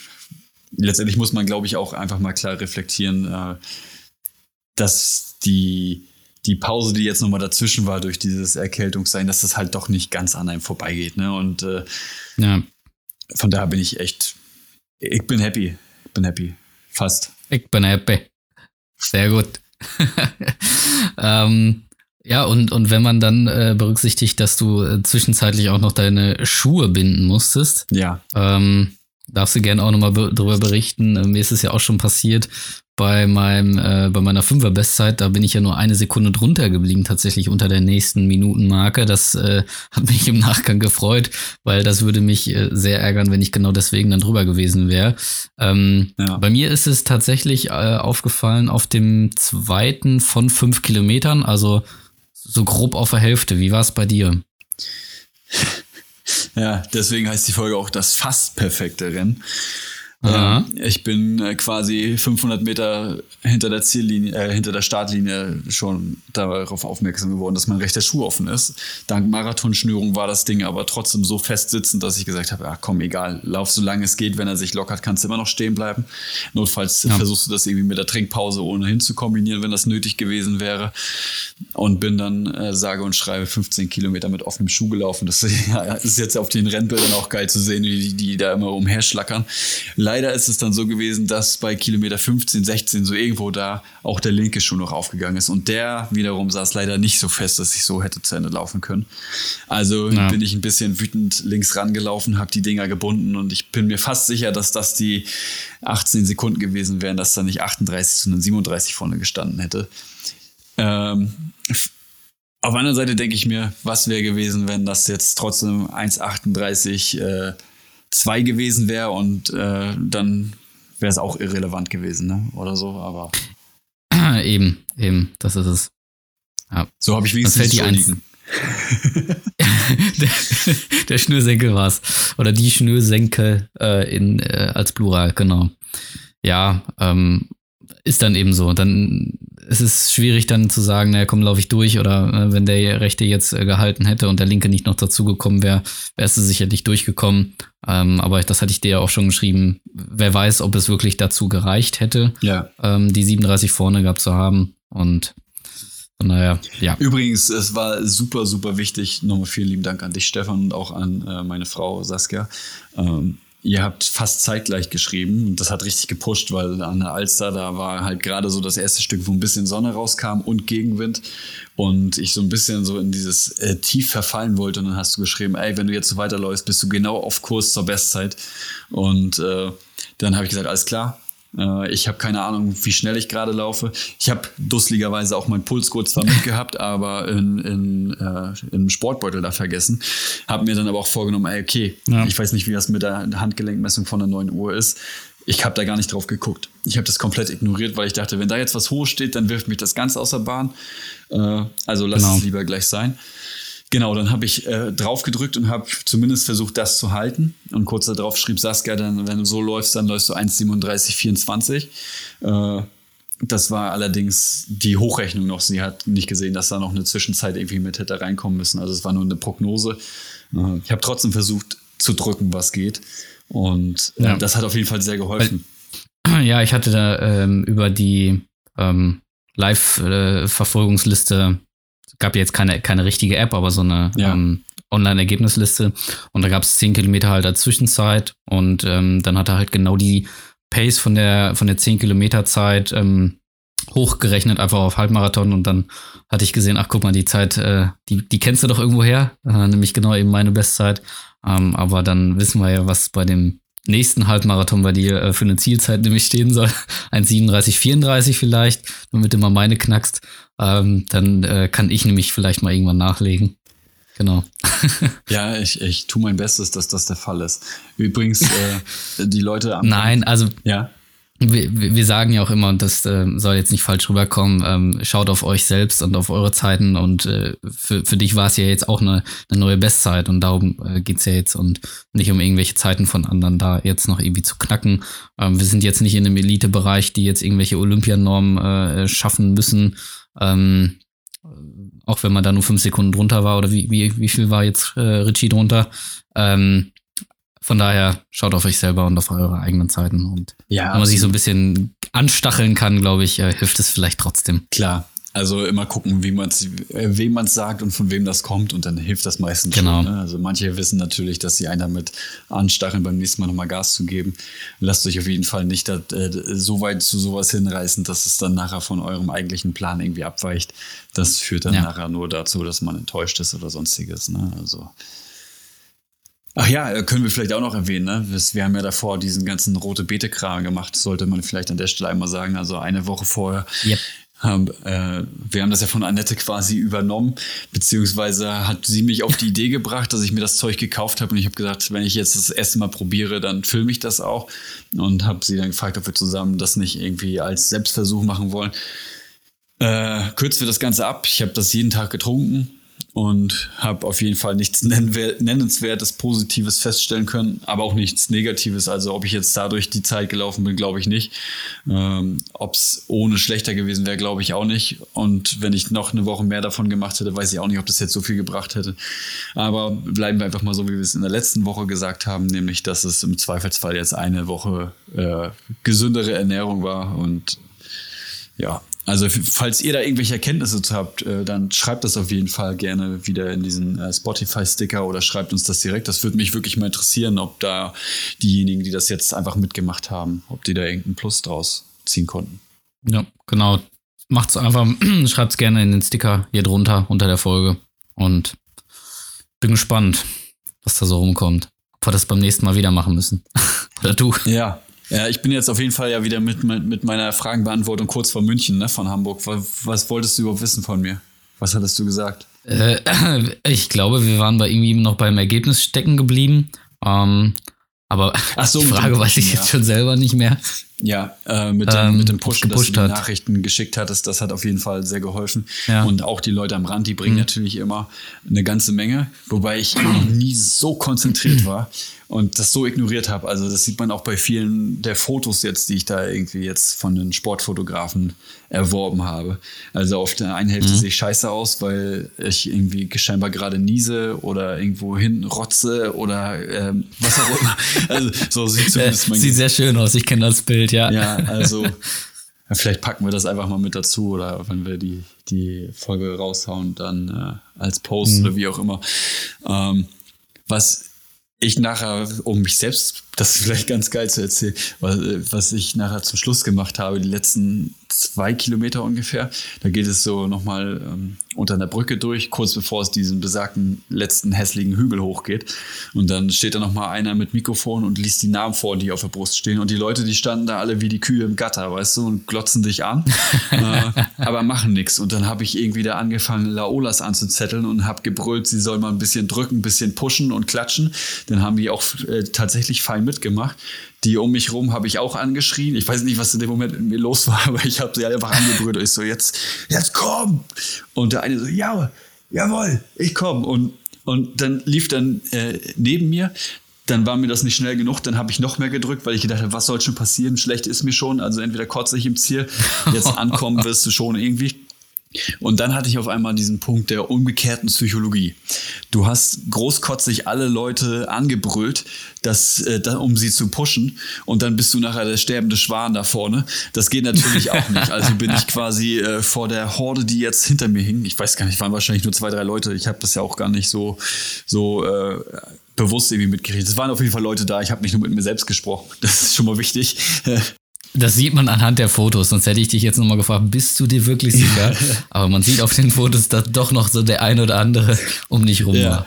Speaker 1: letztendlich muss man, glaube ich, auch einfach mal klar reflektieren, äh, dass die die Pause, die jetzt nochmal dazwischen war durch dieses Erkältungssein, dass das halt doch nicht ganz an einem vorbeigeht. Ne? Und äh, ja. von daher bin ich echt, ich bin happy. Ich bin happy. Fast.
Speaker 2: Ich bin happy. Sehr gut. ähm, ja, und, und wenn man dann äh, berücksichtigt, dass du äh, zwischenzeitlich auch noch deine Schuhe binden musstest,
Speaker 1: ja.
Speaker 2: ähm, darfst du gerne auch nochmal be darüber berichten. Äh, mir ist es ja auch schon passiert, bei meinem, äh, bei meiner Fünfer-Bestzeit, da bin ich ja nur eine Sekunde drunter geblieben, tatsächlich unter der nächsten Minutenmarke. Das äh, hat mich im Nachgang gefreut, weil das würde mich äh, sehr ärgern, wenn ich genau deswegen dann drüber gewesen wäre. Ähm, ja. Bei mir ist es tatsächlich äh, aufgefallen auf dem zweiten von fünf Kilometern, also so grob auf der Hälfte. Wie war es bei dir?
Speaker 1: Ja, deswegen heißt die Folge auch das fast perfekte Rennen. Ja. Ich bin äh, quasi 500 Meter hinter der Ziellinie, äh, hinter der Startlinie schon darauf aufmerksam geworden, dass mein rechter Schuh offen ist. Dank Marathonschnürung war das Ding aber trotzdem so fest sitzend, dass ich gesagt habe, ja komm, egal, lauf so lange es geht, wenn er sich lockert, kannst du immer noch stehen bleiben. Notfalls ja. versuchst du das irgendwie mit der Trinkpause ohnehin zu kombinieren, wenn das nötig gewesen wäre. Und bin dann, äh, sage und schreibe, 15 Kilometer mit offenem Schuh gelaufen. Das ist jetzt auf den Rennbildern auch geil zu sehen, wie die, die da immer umherschlackern. Leider ist es dann so gewesen, dass bei Kilometer 15, 16 so irgendwo da auch der linke Schuh noch aufgegangen ist. Und der wiederum saß leider nicht so fest, dass ich so hätte zu Ende laufen können. Also ja. bin ich ein bisschen wütend links rangelaufen, habe die Dinger gebunden und ich bin mir fast sicher, dass das die 18 Sekunden gewesen wären, dass da nicht 38, sondern 37 vorne gestanden hätte. Ähm, auf einer Seite denke ich mir, was wäre gewesen, wenn das jetzt trotzdem 1,38 äh, 2 gewesen wäre und äh, dann wäre es auch irrelevant gewesen, ne? Oder so, aber.
Speaker 2: eben, eben, das ist es.
Speaker 1: Ja. So habe ich wenigstens
Speaker 2: die liegen. der, der Schnürsenkel war es. Oder die Schnürsenkel äh, in, äh, als Plural, genau. Ja, ähm, ist dann eben so. Dann es ist schwierig dann zu sagen, naja, komm, laufe ich durch oder äh, wenn der rechte jetzt äh, gehalten hätte und der linke nicht noch dazugekommen wäre, wärst du sicherlich durchgekommen. Ähm, aber das hatte ich dir ja auch schon geschrieben. Wer weiß, ob es wirklich dazu gereicht hätte,
Speaker 1: ja.
Speaker 2: ähm, die 37 vorne gehabt zu haben. Und daher, ja.
Speaker 1: Übrigens, es war super, super wichtig. Nochmal vielen lieben Dank an dich, Stefan, und auch an äh, meine Frau Saskia. Ähm, Ihr habt fast zeitgleich geschrieben. Und das hat richtig gepusht, weil an der Alster, da war halt gerade so das erste Stück, wo ein bisschen Sonne rauskam und Gegenwind. Und ich so ein bisschen so in dieses äh, Tief verfallen wollte. Und dann hast du geschrieben, ey, wenn du jetzt so weiterläufst, bist du genau auf Kurs zur Bestzeit. Und äh, dann habe ich gesagt, alles klar, äh, ich habe keine Ahnung, wie schnell ich gerade laufe. Ich habe dusseligerweise auch meinen Pulsgurt zwar mitgehabt, aber in, in, äh, im Sportbeutel da vergessen. Habe mir dann aber auch vorgenommen, ey, okay, ja. ich weiß nicht, wie das mit der Handgelenkmessung von der 9 Uhr ist. Ich habe da gar nicht drauf geguckt. Ich habe das komplett ignoriert, weil ich dachte, wenn da jetzt was hoch steht, dann wirft mich das ganz außer Bahn. Äh, also lass genau. es lieber gleich sein. Genau, dann habe ich äh, drauf gedrückt und habe zumindest versucht, das zu halten. Und kurz darauf schrieb Saskia dann, wenn du so läufst, dann läufst du 1,37,24. Äh, das war allerdings die Hochrechnung noch. Sie hat nicht gesehen, dass da noch eine Zwischenzeit irgendwie mit hätte reinkommen müssen. Also es war nur eine Prognose. Äh, ich habe trotzdem versucht zu drücken, was geht. Und äh, ja. das hat auf jeden Fall sehr geholfen.
Speaker 2: Ja, ich hatte da ähm, über die ähm, Live-Verfolgungsliste gab ja jetzt keine, keine richtige App, aber so eine ja. ähm, Online-Ergebnisliste. Und da gab es 10 Kilometer halt als Zwischenzeit. Und ähm, dann hat er halt genau die Pace von der, von der 10 Kilometer Zeit ähm, hochgerechnet, einfach auf Halbmarathon. Und dann hatte ich gesehen, ach guck mal, die Zeit, äh, die, die kennst du doch irgendwo her. Äh, nämlich genau eben meine Bestzeit. Ähm, aber dann wissen wir ja, was bei dem nächsten Halbmarathon bei dir äh, für eine Zielzeit nämlich stehen soll. 1,37, 34 vielleicht, damit du mal meine knackst. Ähm, dann äh, kann ich nämlich vielleicht mal irgendwann nachlegen. Genau.
Speaker 1: ja, ich, ich tue mein Bestes, dass das der Fall ist. Übrigens, äh, die Leute
Speaker 2: am. Nein, also.
Speaker 1: Ja
Speaker 2: wir, wir sagen ja auch immer, und das äh, soll jetzt nicht falsch rüberkommen, ähm, schaut auf euch selbst und auf eure Zeiten und äh, für, für dich war es ja jetzt auch eine, eine neue Bestzeit und darum äh, geht's ja jetzt und nicht um irgendwelche Zeiten von anderen da jetzt noch irgendwie zu knacken. Ähm, wir sind jetzt nicht in einem Elite-Bereich, die jetzt irgendwelche Olympianormen äh, schaffen müssen. Ähm, auch wenn man da nur fünf Sekunden drunter war oder wie, wie, wie viel war jetzt äh, Richie drunter. Ähm, von daher schaut auf euch selber und auf eure eigenen Zeiten. Und
Speaker 1: ja,
Speaker 2: wenn man sich so ein bisschen anstacheln kann, glaube ich, äh, hilft es vielleicht trotzdem.
Speaker 1: Klar. Also immer gucken, wie man's, äh, wem man es sagt und von wem das kommt und dann hilft das meistens
Speaker 2: Genau.
Speaker 1: schon. Ne? Also manche wissen natürlich, dass sie einen damit anstacheln, beim nächsten Mal nochmal Gas zu geben. Lasst euch auf jeden Fall nicht da, äh, so weit zu sowas hinreißen, dass es dann nachher von eurem eigentlichen Plan irgendwie abweicht. Das führt dann
Speaker 2: Ja.
Speaker 1: nachher nur dazu, dass man enttäuscht ist oder sonstiges. Ne? Also Ach ja, äh, können wir vielleicht auch noch erwähnen, ne? Wir- haben ja davor diesen ganzen rote Beete-Kram gemacht, sollte man vielleicht an der Stelle einmal sagen. Also eine Woche vorher
Speaker 2: Yep.
Speaker 1: haben, äh, wir haben das ja von Annette quasi übernommen, beziehungsweise hat sie mich auf die Idee gebracht, dass ich mir das Zeug gekauft habe und ich habe gesagt, wenn ich jetzt das erste Mal probiere, dann filme ich das auch und habe sie dann gefragt, ob wir zusammen das nicht irgendwie als Selbstversuch machen wollen. Äh, kürzen wir das Ganze ab. Ich habe das jeden Tag getrunken und habe auf jeden Fall nichts Nennenswertes, Positives feststellen können, aber auch nichts Negatives. Also ob ich jetzt dadurch die Zeit gelaufen bin, glaube ich nicht. Ähm, ob es ohne schlechter gewesen wäre, glaube ich auch nicht. Und wenn ich noch eine Woche mehr davon gemacht hätte, weiß ich auch nicht, ob das jetzt so viel gebracht hätte. Aber bleiben wir einfach mal so, wie wir es in der letzten Woche gesagt haben, nämlich, dass es im Zweifelsfall jetzt eine Woche äh, gesündere Ernährung war und ja, also falls ihr da irgendwelche Erkenntnisse habt, äh, dann schreibt das auf jeden Fall gerne wieder in diesen äh, Spotify-Sticker oder schreibt uns das direkt. Das würde mich wirklich mal interessieren, ob da diejenigen, die das jetzt einfach mitgemacht haben, ob die da irgendeinen Plus draus ziehen konnten.
Speaker 2: Ja, genau. Macht's einfach, schreibt's gerne in den Sticker hier drunter unter der Folge. Und bin gespannt, was da so rumkommt. Ob wir das beim nächsten Mal wieder machen müssen. Oder du.
Speaker 1: Ja. Ja, ich bin jetzt auf jeden Fall ja wieder mit, mit, mit meiner Fragenbeantwortung kurz vor München, ne, von Hamburg. Was, was wolltest du überhaupt wissen von mir? Was hattest du gesagt?
Speaker 2: Äh, ich glaube, wir waren bei irgendwie noch beim Ergebnis stecken geblieben. Ähm, aber
Speaker 1: so,
Speaker 2: die Frage weiß ich
Speaker 1: Pushen,
Speaker 2: jetzt
Speaker 1: ja.
Speaker 2: schon selber nicht mehr.
Speaker 1: Ja, äh, mit, dem,
Speaker 2: Ähm,
Speaker 1: mit dem Pushen, dass du die. Nachrichten geschickt hattest, das hat auf jeden Fall sehr geholfen.
Speaker 2: Ja.
Speaker 1: Und auch die Leute am Rand, die
Speaker 2: Mhm.
Speaker 1: bringen natürlich immer eine ganze Menge, wobei ich noch nie so konzentriert war und das so ignoriert habe. Also das sieht man auch bei vielen der Fotos jetzt, die ich da irgendwie jetzt von den Sportfotografen erworben habe. Also auf der einen
Speaker 2: Mhm.
Speaker 1: Hälfte sehe ich scheiße aus, weil ich irgendwie scheinbar gerade niese oder irgendwo hin rotze oder ähm, was auch immer. Also so sieht
Speaker 2: Äh,
Speaker 1: zumindest mein
Speaker 2: sieht sehr schön aus, ich kenne das Bild, ja.
Speaker 1: ja, also vielleicht packen wir das einfach mal mit dazu oder wenn wir die, die Folge raushauen, dann äh, als Post oder wie auch immer. Ähm, was ich nachher, um mich selbst, das ist vielleicht ganz geil zu erzählen, was, ich nachher zum Schluss gemacht habe, die letzten zwei Kilometer ungefähr, da geht es so nochmal ähm, unter einer Brücke durch, kurz bevor es diesen besagten letzten hässlichen Hügel hochgeht. Und dann steht da nochmal einer mit Mikrofon und liest die Namen vor, die auf der Brust stehen. Und die Leute, die standen da alle wie die Kühe im Gatter, weißt du, und glotzen dich an, äh, aber machen nichts. Und dann habe ich irgendwie da angefangen, Laolas anzuzetteln und habe gebrüllt, sie soll mal ein bisschen drücken, ein bisschen pushen und klatschen. Dann haben die auch äh, tatsächlich fein mitgemacht. Die um mich rum habe ich auch angeschrien. Ich weiß nicht, was in dem Moment mit mir los war, aber ich habe sie einfach angebrüllt. Und ich so, jetzt, jetzt komm! Und der eine so, ja, jawohl, ich komm. Und, und dann lief dann äh, neben mir, dann war mir das nicht schnell genug, dann habe ich noch mehr gedrückt, weil ich gedacht habe, was soll schon passieren? Schlecht ist mir schon, also entweder kotze ich im Ziel, jetzt ankommen wirst du schon irgendwie. Und dann hatte ich auf einmal diesen Punkt der umgekehrten Psychologie. Du hast großkotzig alle Leute angebrüllt, dass, äh, um sie zu pushen. Und dann bist du nachher der sterbende Schwan da vorne. Das geht natürlich auch nicht. Also bin ich quasi äh, vor der Horde, die jetzt hinter mir hing. Ich weiß gar nicht, waren wahrscheinlich nur zwei, drei Leute. Ich habe das ja auch gar nicht so, so äh, bewusst irgendwie mitgekriegt. Es waren auf jeden Fall Leute da. Ich habe nicht nur mit mir selbst gesprochen. Das ist schon mal wichtig.
Speaker 2: Das sieht man anhand der Fotos, sonst hätte ich dich jetzt nochmal gefragt, bist du dir wirklich sicher? Aber man sieht auf den Fotos, dass doch noch so der ein oder andere um dich rum
Speaker 1: Ja.
Speaker 2: war.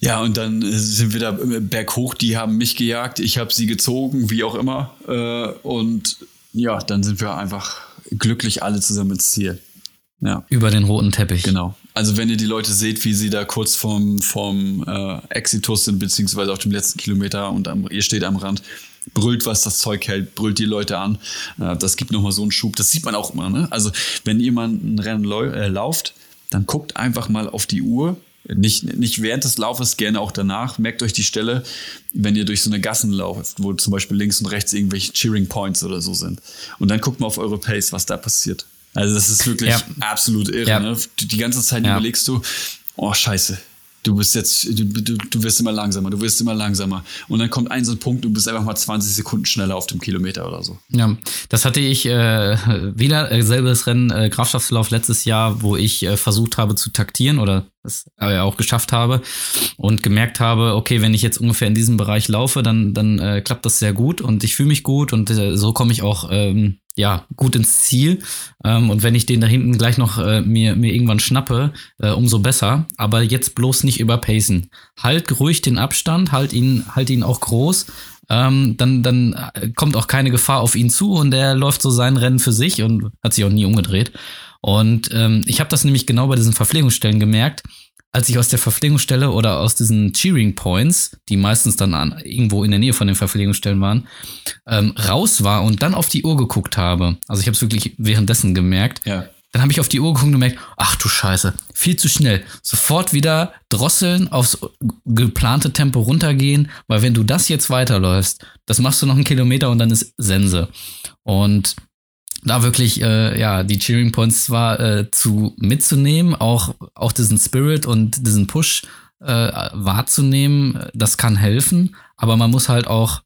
Speaker 1: Ja, und dann äh, sind wir da äh, berghoch, die haben mich gejagt, ich habe sie gezogen, wie auch immer. Äh, Und ja, dann sind wir einfach glücklich alle zusammen ins Ziel. Ja,
Speaker 2: Über den roten Teppich.
Speaker 1: genau. Also wenn ihr die Leute seht, wie sie da kurz vorm, vorm äh, Exitus sind, beziehungsweise auf dem letzten Kilometer und am, ihr steht am Rand, brüllt, was das Zeug hält, brüllt die Leute an. Äh, das gibt nochmal so einen Schub. Das sieht man auch immer. Ne? Also wenn jemand ein Rennen äh, lauft, dann guckt einfach mal auf die Uhr. Nicht, nicht während des Laufes, gerne auch danach. Merkt euch die Stelle, wenn ihr durch so eine Gassen lauft, wo zum Beispiel links und rechts irgendwelche Cheering Points oder so sind. Und dann guckt mal auf eure Pace, was da passiert. Also das ist wirklich
Speaker 2: Ja.
Speaker 1: absolut irre.
Speaker 2: Ja.
Speaker 1: Ne? Die, die ganze Zeit
Speaker 2: Ja.
Speaker 1: überlegst du, oh scheiße, du bist jetzt, du, du, du wirst immer langsamer, du wirst immer langsamer. Und dann kommt ein so ein Punkt, du bist einfach mal 20 Sekunden schneller auf dem Kilometer oder so.
Speaker 2: Ja, das hatte ich äh, wieder, äh, selbes Rennen, äh, Grafschaftslauf letztes Jahr, wo ich äh, versucht habe zu taktieren oder es äh, auch geschafft habe und gemerkt habe, okay, wenn ich jetzt ungefähr in diesem Bereich laufe, dann, dann äh, klappt das sehr gut und ich fühle mich gut und äh, so komme ich auch ähm, ja, gut ins Ziel. Ähm, und wenn ich den da hinten gleich noch äh, mir, mir irgendwann schnappe, äh, umso besser. Aber jetzt bloß nicht überpacen. Halt ruhig den Abstand, halt ihn, halt ihn auch groß. Ähm, dann, dann äh, kommt auch keine Gefahr auf ihn zu und er läuft so sein Rennen für sich und hat sich auch nie umgedreht. Und ähm, ich habe das nämlich genau bei diesen Verpflegungsstellen gemerkt als ich aus der Verpflegungsstelle oder aus diesen Cheering Points, die meistens dann an, irgendwo in der Nähe von den Verpflegungsstellen waren, ähm, raus war und dann auf die Uhr geguckt habe, also ich habe es wirklich währenddessen gemerkt, ja. dann habe ich auf die Uhr geguckt und gemerkt, ach du Scheiße, viel zu schnell. Sofort wieder drosseln, aufs geplante Tempo runtergehen, weil wenn du das jetzt weiterläufst, das machst du noch einen Kilometer und dann ist Sense. Und da wirklich äh, ja die Cheering Points zwar äh, zu mitzunehmen, auch auch diesen Spirit und diesen Push äh, wahrzunehmen, das kann helfen, aber man muss halt auch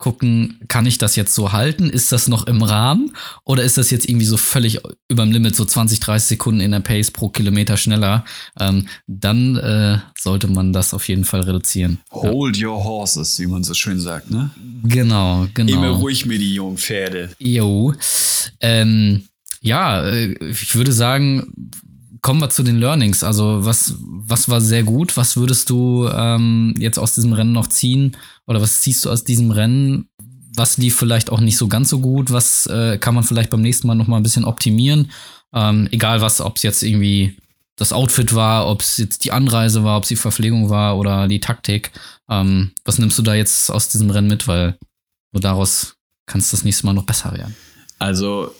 Speaker 2: gucken, kann ich das jetzt so halten? Ist das noch im Rahmen? Oder ist das jetzt irgendwie so völlig überm Limit, so 20, 30 Sekunden in der Pace pro Kilometer schneller? Ähm, dann äh, sollte man das auf jeden Fall reduzieren.
Speaker 1: Hold ja. your horses, wie man so schön sagt, ne?
Speaker 2: Genau, genau.
Speaker 1: Immer ruhig mit die jungen Pferde.
Speaker 2: Jo. Ähm, ja, äh, ich würde sagen, kommen wir zu den Learnings. Also was, was war sehr gut? Was würdest du ähm, jetzt aus diesem Rennen noch ziehen? Oder was ziehst du aus diesem Rennen? Was lief vielleicht auch nicht so ganz so gut? Was äh, kann man vielleicht beim nächsten Mal noch mal ein bisschen optimieren? Ähm, egal was, ob es jetzt irgendwie das Outfit war, ob es jetzt die Anreise war, ob es die Verpflegung war oder die Taktik. Ähm, was nimmst du da jetzt aus diesem Rennen mit? Weil nur daraus kann es das nächste Mal noch besser werden.
Speaker 1: Also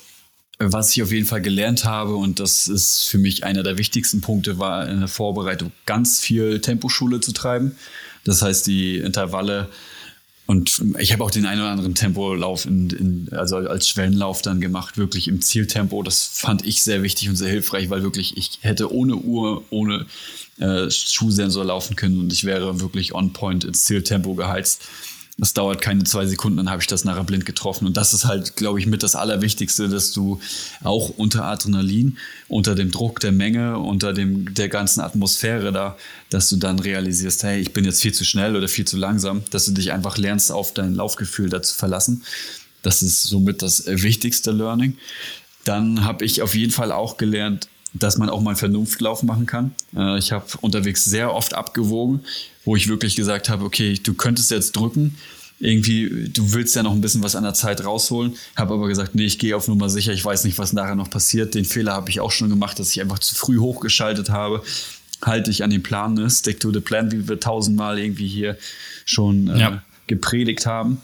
Speaker 1: was ich auf jeden Fall gelernt habe, und das ist für mich einer der wichtigsten Punkte, war in der Vorbereitung ganz viel Temposchule zu treiben. Das heißt, die Intervalle und ich habe auch den einen oder anderen Tempolauf, in, in, also als Schwellenlauf dann gemacht, wirklich im Zieltempo. Das fand ich sehr wichtig und sehr hilfreich, weil wirklich ich hätte ohne Uhr, ohne äh, Schuhsensor laufen können und ich wäre wirklich on point ins Zieltempo geheizt. Das dauert keine zwei Sekunden, dann habe ich das nachher blind getroffen. Und das ist halt, glaube ich, mit das Allerwichtigste, dass du auch unter Adrenalin, unter dem Druck der Menge, unter dem, der ganzen Atmosphäre da, dass du dann realisierst, hey, ich bin jetzt viel zu schnell oder viel zu langsam, dass du dich einfach lernst, auf dein Laufgefühl dazu verlassen. Das ist somit das wichtigste Learning. Dann habe ich auf jeden Fall auch gelernt, dass man auch mal einen Vernunftlauf machen kann. Äh, ich habe unterwegs sehr oft abgewogen, wo ich wirklich gesagt habe, okay, du könntest jetzt drücken, irgendwie, du willst ja noch ein bisschen was an der Zeit rausholen, habe aber gesagt, nee, ich gehe auf Nummer sicher, ich weiß nicht, was nachher noch passiert. Den Fehler habe ich auch schon gemacht, dass ich einfach zu früh hochgeschaltet habe. Halte ich an den Plan, ne? stick to the plan, wie wir tausendmal irgendwie hier schon äh, ja. gepredigt haben.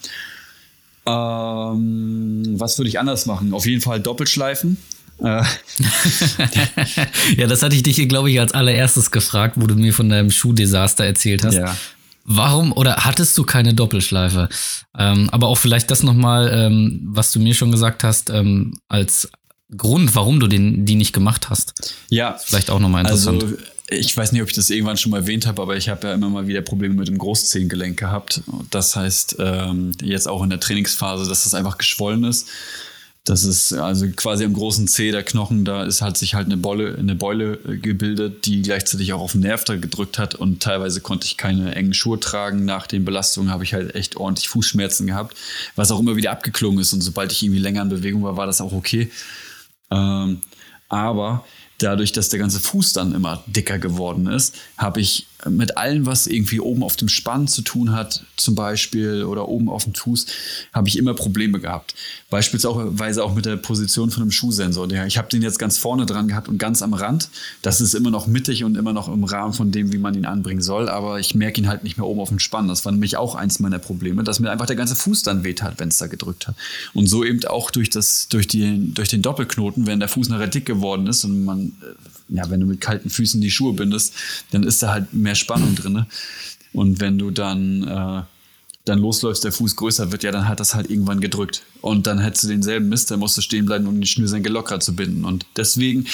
Speaker 1: Ähm, was würde ich anders machen? Auf jeden Fall Doppelschleifen. Äh.
Speaker 2: ja, das hatte ich dich, glaube ich, als allererstes gefragt, wo du mir von deinem Schuhdesaster erzählt hast. Ja. Warum oder hattest du keine Doppelschleife? Ähm, aber auch vielleicht das nochmal, ähm, was du mir schon gesagt hast, ähm, als Grund, warum du den, die nicht gemacht hast.
Speaker 1: Ja.
Speaker 2: Vielleicht auch nochmal interessant. Also,
Speaker 1: ich weiß nicht, ob ich das irgendwann schon mal erwähnt habe, aber ich habe ja immer mal wieder Probleme mit dem Großzehengelenk gehabt. Das heißt, ähm, jetzt auch in der Trainingsphase, dass das einfach geschwollen ist. Das ist also quasi am großen C der Knochen, da ist halt sich halt eine Beule, eine Beule äh, gebildet, die gleichzeitig auch auf den Nerv da gedrückt hat und teilweise konnte ich keine engen Schuhe tragen. Nach den Belastungen habe ich halt echt ordentlich Fußschmerzen gehabt, was auch immer wieder abgeklungen ist und sobald ich irgendwie länger in Bewegung war, war das auch okay. Ähm, aber dadurch, dass der ganze Fuß dann immer dicker geworden ist, habe ich mit allem, was irgendwie oben auf dem Spann zu tun hat, zum Beispiel, oder oben auf dem Fuß, habe ich immer Probleme gehabt. Beispielsweise auch mit der Position von einem Schuhsensor. Ich habe den jetzt ganz vorne dran gehabt und ganz am Rand. Das ist immer noch mittig und immer noch im Rahmen von dem, wie man ihn anbringen soll. Aber ich merke ihn halt nicht mehr oben auf dem Spann. Das war nämlich auch eins meiner Probleme, dass mir einfach der ganze Fuß dann weht hat, wenn es da gedrückt hat. Und so eben auch durch, das, durch, die, durch den Doppelknoten, wenn der Fuß nachher dick geworden ist und man, äh, ja, wenn du mit kalten Füßen die Schuhe bindest, dann ist da halt mehr Spannung drin. Und wenn du dann äh, dann losläufst, der Fuß größer wird, ja, dann hat das halt irgendwann gedrückt. Und dann hättest du denselben Mist, dann musst du stehen bleiben, um die Schnürsenkel locker zu binden. Und deswegen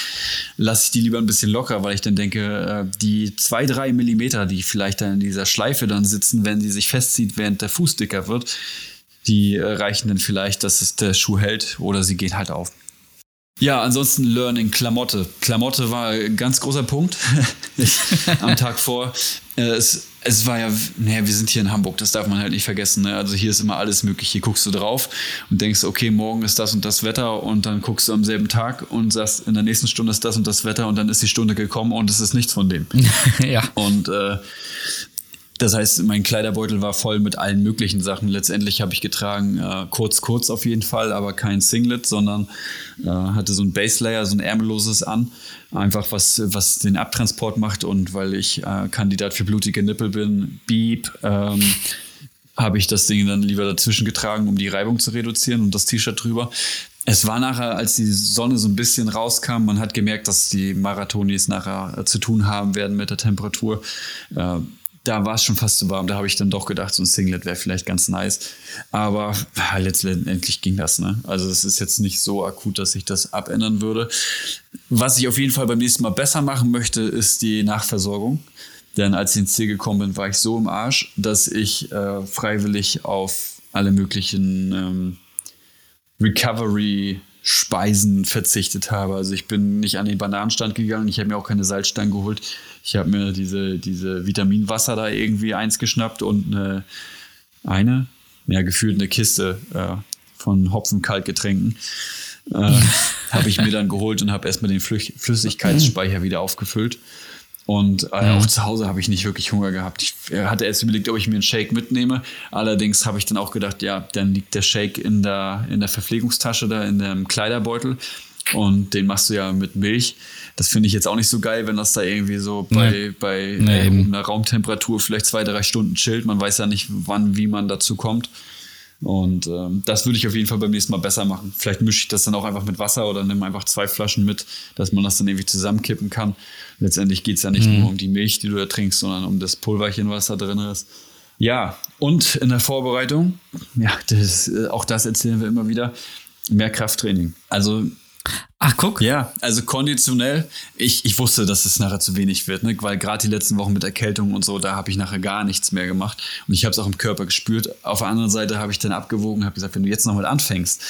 Speaker 1: lasse ich die lieber ein bisschen locker, weil ich dann denke, äh, die zwei, drei Millimeter, die vielleicht dann in dieser Schleife dann sitzen, wenn sie sich festzieht, während der Fuß dicker wird, die äh, reichen dann vielleicht, dass es der Schuh hält oder sie geht halt auf. Ja, ansonsten Learning, Klamotte. Klamotte war ein ganz großer Punkt am Tag vor. Äh, es, es war ja, naja, wir sind hier in Hamburg, das darf man halt nicht vergessen. Ne? Also hier ist immer alles möglich. Hier guckst du drauf und denkst, okay, morgen ist das und das Wetter und dann guckst du am selben Tag und sagst, in der nächsten Stunde ist das und das Wetter und dann ist die Stunde gekommen und es ist nichts von dem. ja. Und äh, das heißt, mein Kleiderbeutel war voll mit allen möglichen Sachen. Letztendlich habe ich getragen, äh, kurz, kurz auf jeden Fall, aber kein Singlet, sondern äh, hatte so ein Baselayer, so ein ärmelloses an. Einfach was, was den Abtransport macht und weil ich äh, Kandidat für blutige Nippel bin, Beep, ähm, habe ich das Ding dann lieber dazwischen getragen, um die Reibung zu reduzieren und das T-Shirt drüber. Es war nachher, als die Sonne so ein bisschen rauskam, man hat gemerkt, dass die Marathonis nachher äh, zu tun haben werden mit der Temperatur. Äh, da war es schon fast zu warm. Da habe ich dann doch gedacht, so ein Singlet wäre vielleicht ganz nice. Aber ja, letztendlich ging das. Ne? Also es ist jetzt nicht so akut, dass ich das abändern würde. Was ich auf jeden Fall beim nächsten Mal besser machen möchte, ist die Nachversorgung. Denn als ich ins Ziel gekommen bin, war ich so im Arsch, dass ich äh, freiwillig auf alle möglichen ähm, Recovery Speisen verzichtet habe. Also ich bin nicht an den Bananenstand gegangen, ich habe mir auch keine Salzstangen geholt. Ich habe mir diese, diese Vitaminwasser da irgendwie eins geschnappt und eine, eine ja, gefühlt eine Kiste äh, von Hopfenkaltgetränken äh, habe ich mir dann geholt und habe erstmal den Flüssigkeitsspeicher wieder aufgefüllt. Und äh, auch zu Hause habe ich nicht wirklich Hunger gehabt. Ich hatte erst überlegt, ob ich mir einen Shake mitnehme. Allerdings habe ich dann auch gedacht, ja, dann liegt der Shake in der, in der Verpflegungstasche da, in dem Kleiderbeutel. Und den machst du ja mit Milch. Das finde ich jetzt auch nicht so geil, wenn das da irgendwie so bei, nee. bei nee, äh, einer Raumtemperatur vielleicht zwei, drei Stunden chillt. Man weiß ja nicht, wann, wie man dazu kommt. Und ähm, das würde ich auf jeden Fall beim nächsten Mal besser machen. Vielleicht mische ich das dann auch einfach mit Wasser oder nehme einfach zwei Flaschen mit, dass man das dann irgendwie zusammenkippen kann. Letztendlich geht es ja nicht mhm. nur um die Milch, die du da trinkst, sondern um das Pulverchen, was da drin ist. Ja, und in der Vorbereitung, ja, das, äh, auch das erzählen wir immer wieder, mehr Krafttraining. Also
Speaker 2: Ach, guck.
Speaker 1: Ja, also konditionell, ich, ich wusste, dass es nachher zu wenig wird, ne? weil gerade die letzten Wochen mit Erkältung und so, da habe ich nachher gar nichts mehr gemacht. Und ich habe es auch im Körper gespürt. Auf der anderen Seite habe ich dann abgewogen, habe gesagt, wenn du jetzt noch mal anfängst,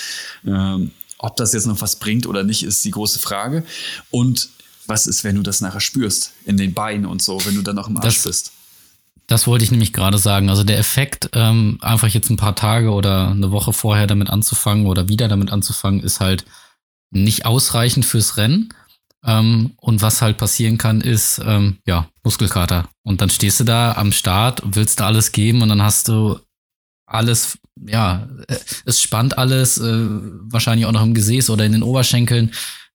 Speaker 1: ähm, ob das jetzt noch was bringt oder nicht, ist die große Frage. Und was ist, wenn du das nachher spürst in den Beinen und so, wenn du dann noch im Arsch das, bist?
Speaker 2: Das wollte ich nämlich gerade sagen. Also der Effekt, ähm, einfach jetzt ein paar Tage oder eine Woche vorher damit anzufangen oder wieder damit anzufangen, ist halt nicht ausreichend fürs Rennen. Ähm, und was halt passieren kann, ist, ähm, ja, Muskelkater. Und dann stehst du da am Start, willst du alles geben und dann hast du alles, ja, äh, es spannt alles, äh, wahrscheinlich auch noch im Gesäß oder in den Oberschenkeln.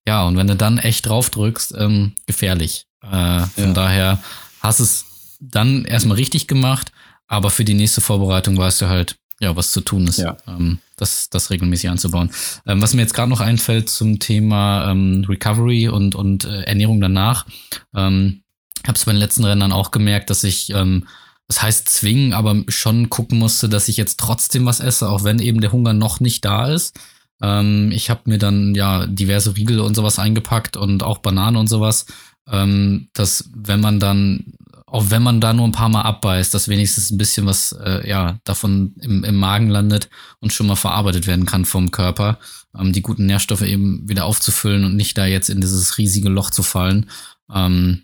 Speaker 2: Ja, und wenn du dann echt drauf drückst, ähm, gefährlich. Äh, von ja. daher hast es dann erstmal richtig gemacht, aber für die nächste Vorbereitung weißt du halt, ja, was zu tun ist, ja. ähm, das, das regelmäßig anzubauen. Ähm, was mir jetzt gerade noch einfällt zum Thema ähm, Recovery und, und äh, Ernährung danach, ähm, habe es bei den letzten Rennen auch gemerkt, dass ich, ähm, das heißt zwingen, aber schon gucken musste, dass ich jetzt trotzdem was esse, auch wenn eben der Hunger noch nicht da ist. Ähm, ich habe mir dann ja diverse Riegel und sowas eingepackt und auch Bananen und sowas, ähm, dass wenn man dann auch wenn man da nur ein paar Mal abbeißt, dass wenigstens ein bisschen was äh, ja davon im, im Magen landet und schon mal verarbeitet werden kann vom Körper, ähm, die guten Nährstoffe eben wieder aufzufüllen und nicht da jetzt in dieses riesige Loch zu fallen, ähm,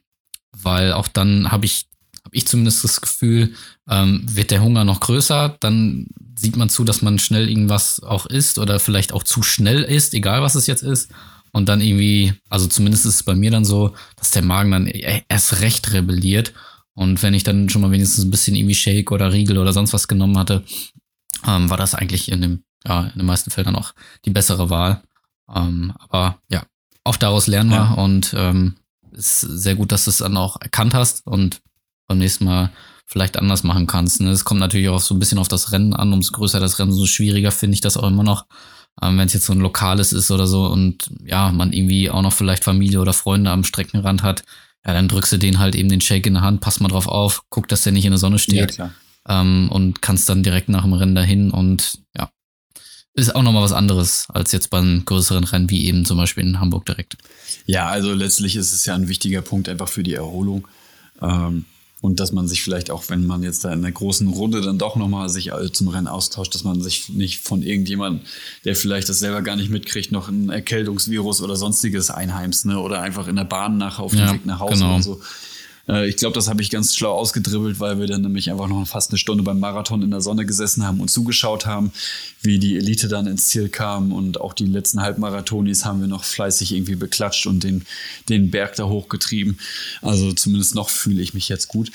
Speaker 2: weil auch dann habe ich habe ich zumindest das Gefühl, ähm, wird der Hunger noch größer, dann sieht man zu, dass man schnell irgendwas auch isst oder vielleicht auch zu schnell isst, egal was es jetzt ist. Und dann irgendwie, also zumindest ist es bei mir dann so, dass der Magen dann e-, erst recht rebelliert und wenn ich dann schon mal wenigstens ein bisschen irgendwie Shake oder Riegel oder sonst was genommen hatte, ähm, war das eigentlich in dem, ja, in den meisten Fällen auch die bessere Wahl. Ähm, aber ja, auch daraus lernen wir ja. und ähm, ist sehr gut, dass du es dann auch erkannt hast und beim nächsten Mal vielleicht anders machen kannst. Ne? Es kommt natürlich auch so ein bisschen auf das Rennen an. Umso größer das Rennen, umso schwieriger finde ich das auch immer noch. Ähm, Wenn es jetzt so ein lokales ist oder so und ja, man irgendwie auch noch vielleicht Familie oder Freunde am Streckenrand hat, ja, dann drückst du den halt eben den Shake in der Hand, pass mal drauf auf, guck, dass der nicht in der Sonne steht. Ja, ähm, und kannst dann direkt nach dem Rennen dahin und ja, ist auch nochmal was anderes als jetzt beim größeren Rennen, wie eben zum Beispiel in Hamburg direkt.
Speaker 1: Ja, also letztlich ist es ja ein wichtiger Punkt einfach für die Erholung. Ähm, und dass man sich vielleicht auch, wenn man jetzt da in der großen Runde dann doch nochmal sich zum Rennen austauscht, dass man sich nicht von irgendjemandem, der vielleicht das selber gar nicht mitkriegt, noch ein Erkältungsvirus oder sonstiges einheimst, ne? Oder einfach in der Bahn nach auf dem ja, Weg nach Hause genau. oder so. Äh, ich glaube, das habe ich ganz schlau ausgedribbelt, weil wir dann nämlich einfach noch fast eine Stunde beim Marathon in der Sonne gesessen haben und zugeschaut haben, wie die Elite dann ins Ziel kam. Und auch die letzten Halbmarathonis haben wir noch fleißig irgendwie beklatscht und den, den Berg da hochgetrieben. Also zumindest noch fühle ich mich jetzt gut.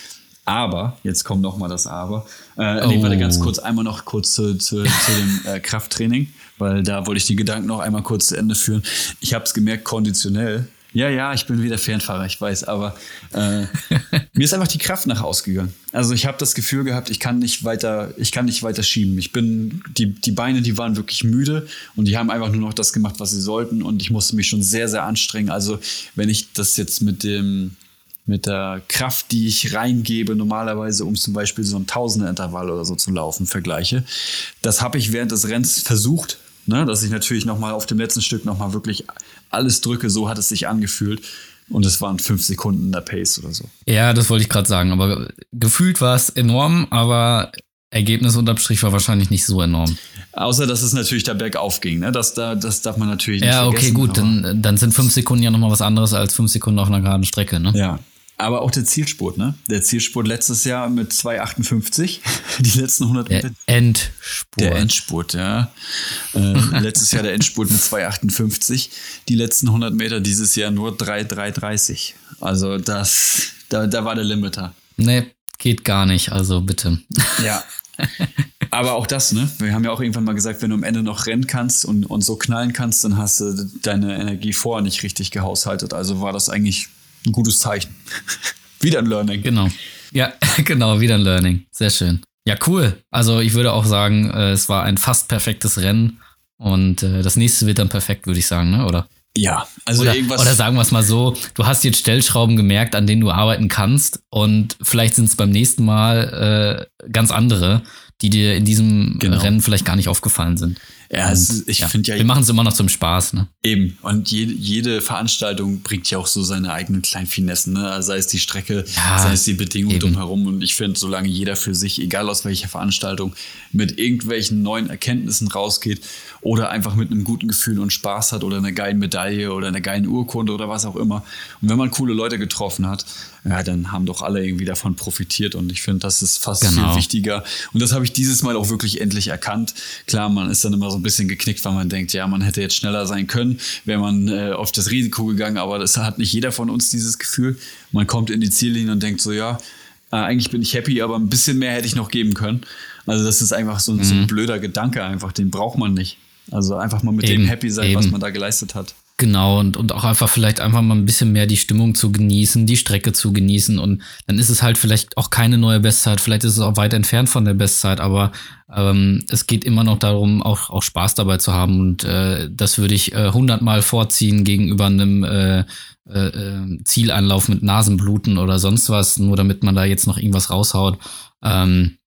Speaker 1: Aber, jetzt kommt noch mal das Aber. Äh, oh. nee, warte ganz kurz, einmal noch kurz zu, zu, zu dem äh, Krafttraining, weil da wollte ich die Gedanken noch einmal kurz zu Ende führen. Ich habe es gemerkt, konditionell ja, ja, ich bin wieder Fernfahrer, ich weiß, aber äh, mir ist einfach die Kraft nach ausgegangen. Also ich habe das Gefühl gehabt, ich kann nicht weiter, ich kann nicht weiter schieben. Ich bin, die, die Beine, die waren wirklich müde und die haben einfach nur noch das gemacht, was sie sollten und ich musste mich schon sehr, sehr anstrengen. Also wenn ich das jetzt mit dem, mit der Kraft, die ich reingebe, normalerweise, um zum Beispiel so ein Tausender-Intervall oder so zu laufen, vergleiche, das habe ich während des Rennens versucht, Ne, dass ich natürlich noch mal auf dem letzten Stück noch mal wirklich alles drücke, so hat es sich angefühlt. Und es waren fünf Sekunden in der Pace oder so.
Speaker 2: Ja, das wollte ich gerade sagen. Aber gefühlt war es enorm, aber Ergebnis unterm Strich war wahrscheinlich nicht so enorm.
Speaker 1: Außer, dass es natürlich da bergauf ging. Ne? Das, da, das darf man natürlich
Speaker 2: nicht. Ja, okay, gut. Dann, dann sind fünf Sekunden ja nochmal was anderes als fünf Sekunden auf einer geraden Strecke. Ne?
Speaker 1: Ja, aber auch der Zielspurt, ne? Der Zielspurt letztes Jahr mit 2,58, die letzten 100 Meter.
Speaker 2: Der Endspurt.
Speaker 1: Der Endspurt, ja. Äh, letztes Jahr der Endspurt mit 2,58, die letzten 100 Meter, dieses Jahr nur 3,330. Also das, da, da war der Limiter.
Speaker 2: Nee, geht gar nicht, also bitte.
Speaker 1: Ja. Aber auch das, ne? Wir haben ja auch irgendwann mal gesagt, wenn du am Ende noch rennen kannst und, und so knallen kannst, dann hast du deine Energie vorher nicht richtig gehaushaltet. Also war das eigentlich ein gutes Zeichen. wieder ein Learning.
Speaker 2: Genau. Ja, genau, wieder ein Learning. Sehr schön. Ja, cool. Also ich würde auch sagen, äh, es war ein fast perfektes Rennen und äh, das nächste wird dann perfekt, würde ich sagen, ne? oder?
Speaker 1: Ja, also
Speaker 2: oder,
Speaker 1: irgendwas.
Speaker 2: Oder sagen wir es mal so, du hast jetzt Stellschrauben gemerkt, an denen du arbeiten kannst und vielleicht sind es beim nächsten Mal äh, ganz andere, die dir in diesem genau. Rennen vielleicht gar nicht aufgefallen sind.
Speaker 1: Ja, es, ich ja, finde ja.
Speaker 2: Wir machen es immer noch zum Spaß, ne?
Speaker 1: Eben. Und jede, jede Veranstaltung bringt ja auch so seine eigenen kleinen Finessen, ne? Sei es die Strecke, ja, sei es die Bedingungen drumherum. Und ich finde, solange jeder für sich, egal aus welcher Veranstaltung, mit irgendwelchen neuen Erkenntnissen rausgeht oder einfach mit einem guten Gefühl und Spaß hat oder eine geile Medaille oder eine geile Urkunde oder was auch immer. Und wenn man coole Leute getroffen hat, ja, dann haben doch alle irgendwie davon profitiert. Und ich finde, das ist fast genau. viel wichtiger. Und das habe ich dieses Mal auch wirklich endlich erkannt. Klar, man ist dann immer so ein bisschen geknickt, weil man denkt, ja, man hätte jetzt schneller sein können, wäre man äh, auf das Risiko gegangen. Aber das hat nicht jeder von uns dieses Gefühl. Man kommt in die Ziellinie und denkt so, ja, äh, eigentlich bin ich happy, aber ein bisschen mehr hätte ich noch geben können. Also das ist einfach so, mhm. so ein blöder Gedanke einfach, den braucht man nicht. Also einfach mal mit eben, dem happy sein, eben. was man da geleistet hat.
Speaker 2: Genau, und, und auch einfach vielleicht einfach mal ein bisschen mehr die Stimmung zu genießen, die Strecke zu genießen. Und dann ist es halt vielleicht auch keine neue Bestzeit, vielleicht ist es auch weit entfernt von der Bestzeit, aber ähm, es geht immer noch darum, auch, auch Spaß dabei zu haben. Und äh, das würde ich äh, hundertmal vorziehen gegenüber einem äh, äh, äh, Zieleinlauf mit Nasenbluten oder sonst was, nur damit man da jetzt noch irgendwas raushaut. Ähm,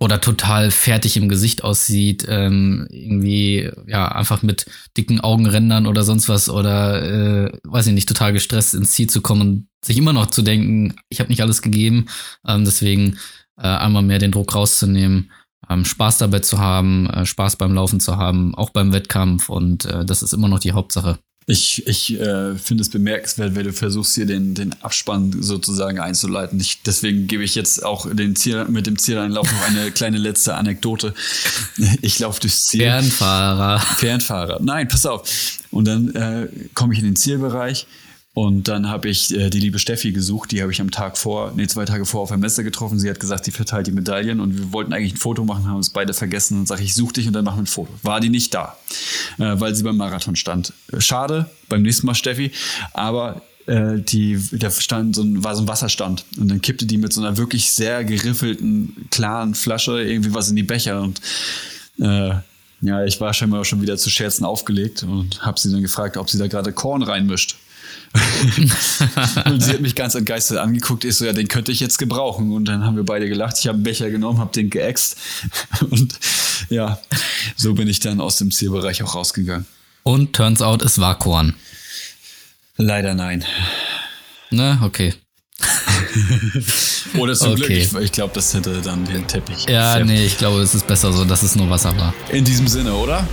Speaker 2: oder total fertig im Gesicht aussieht, ähm, irgendwie ja einfach mit dicken Augenrändern oder sonst was oder äh, weiß ich nicht, total gestresst ins Ziel zu kommen und sich immer noch zu denken, ich habe nicht alles gegeben. Ähm, deswegen äh, einmal mehr den Druck rauszunehmen, ähm, Spaß dabei zu haben, äh, Spaß beim Laufen zu haben, auch beim Wettkampf und äh, das ist immer noch die Hauptsache.
Speaker 1: Ich, ich äh, finde es bemerkenswert, wenn du versuchst, hier den, den Abspann sozusagen einzuleiten. Ich, deswegen gebe ich jetzt auch den Ziel, mit dem Zieleinlauf noch eine kleine letzte Anekdote. Ich laufe durchs Ziel.
Speaker 2: Fernfahrer.
Speaker 1: Fernfahrer. Nein, pass auf. Und dann äh, komme ich in den Zielbereich und dann habe ich äh, die liebe Steffi gesucht, die habe ich am Tag vor, nee, zwei Tage vor auf der Messe getroffen. Sie hat gesagt, sie verteilt die Medaillen und wir wollten eigentlich ein Foto machen, haben uns beide vergessen und sage ich, such dich und dann machen wir ein Foto. War die nicht da, äh, weil sie beim Marathon stand. Schade, beim nächsten Mal Steffi, aber äh, die, der stand so ein, war so ein Wasserstand und dann kippte die mit so einer wirklich sehr geriffelten, klaren Flasche irgendwie was in die Becher und äh, ja, ich war scheinbar schon wieder zu Scherzen aufgelegt und habe sie dann gefragt, ob sie da gerade Korn reinmischt. und sie hat mich ganz entgeistert angeguckt. Ich so, ja, den könnte ich jetzt gebrauchen. Und dann haben wir beide gelacht. Ich habe einen Becher genommen, habe den geäxt. Und ja, so bin ich dann aus dem Zielbereich auch rausgegangen.
Speaker 2: Und turns out, es war Korn.
Speaker 1: Leider nein.
Speaker 2: Ne, okay.
Speaker 1: Oder zum
Speaker 2: Okay.
Speaker 1: Glück, ich, ich glaube, das hätte dann den Teppich.
Speaker 2: Ja,
Speaker 1: gefärbt.
Speaker 2: nee, ich glaube, es ist besser so, dass es nur Wasser war.
Speaker 1: In diesem Sinne, oder?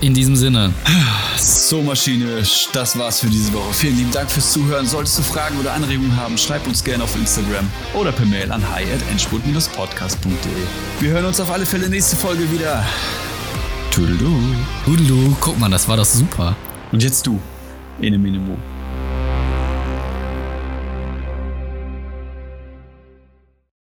Speaker 2: In diesem Sinne,
Speaker 1: So, Maschine, das war's für diese Woche. Vielen lieben Dank fürs Zuhören. Solltest du Fragen oder Anregungen haben, schreib uns gerne auf Instagram oder per Mail an hi.endspurt-podcast.de. Wir hören uns auf alle Fälle nächste Folge wieder. Tüdelü.
Speaker 2: Hudelu, guck mal, das war doch super.
Speaker 1: Und jetzt du, Ene Mene Mo.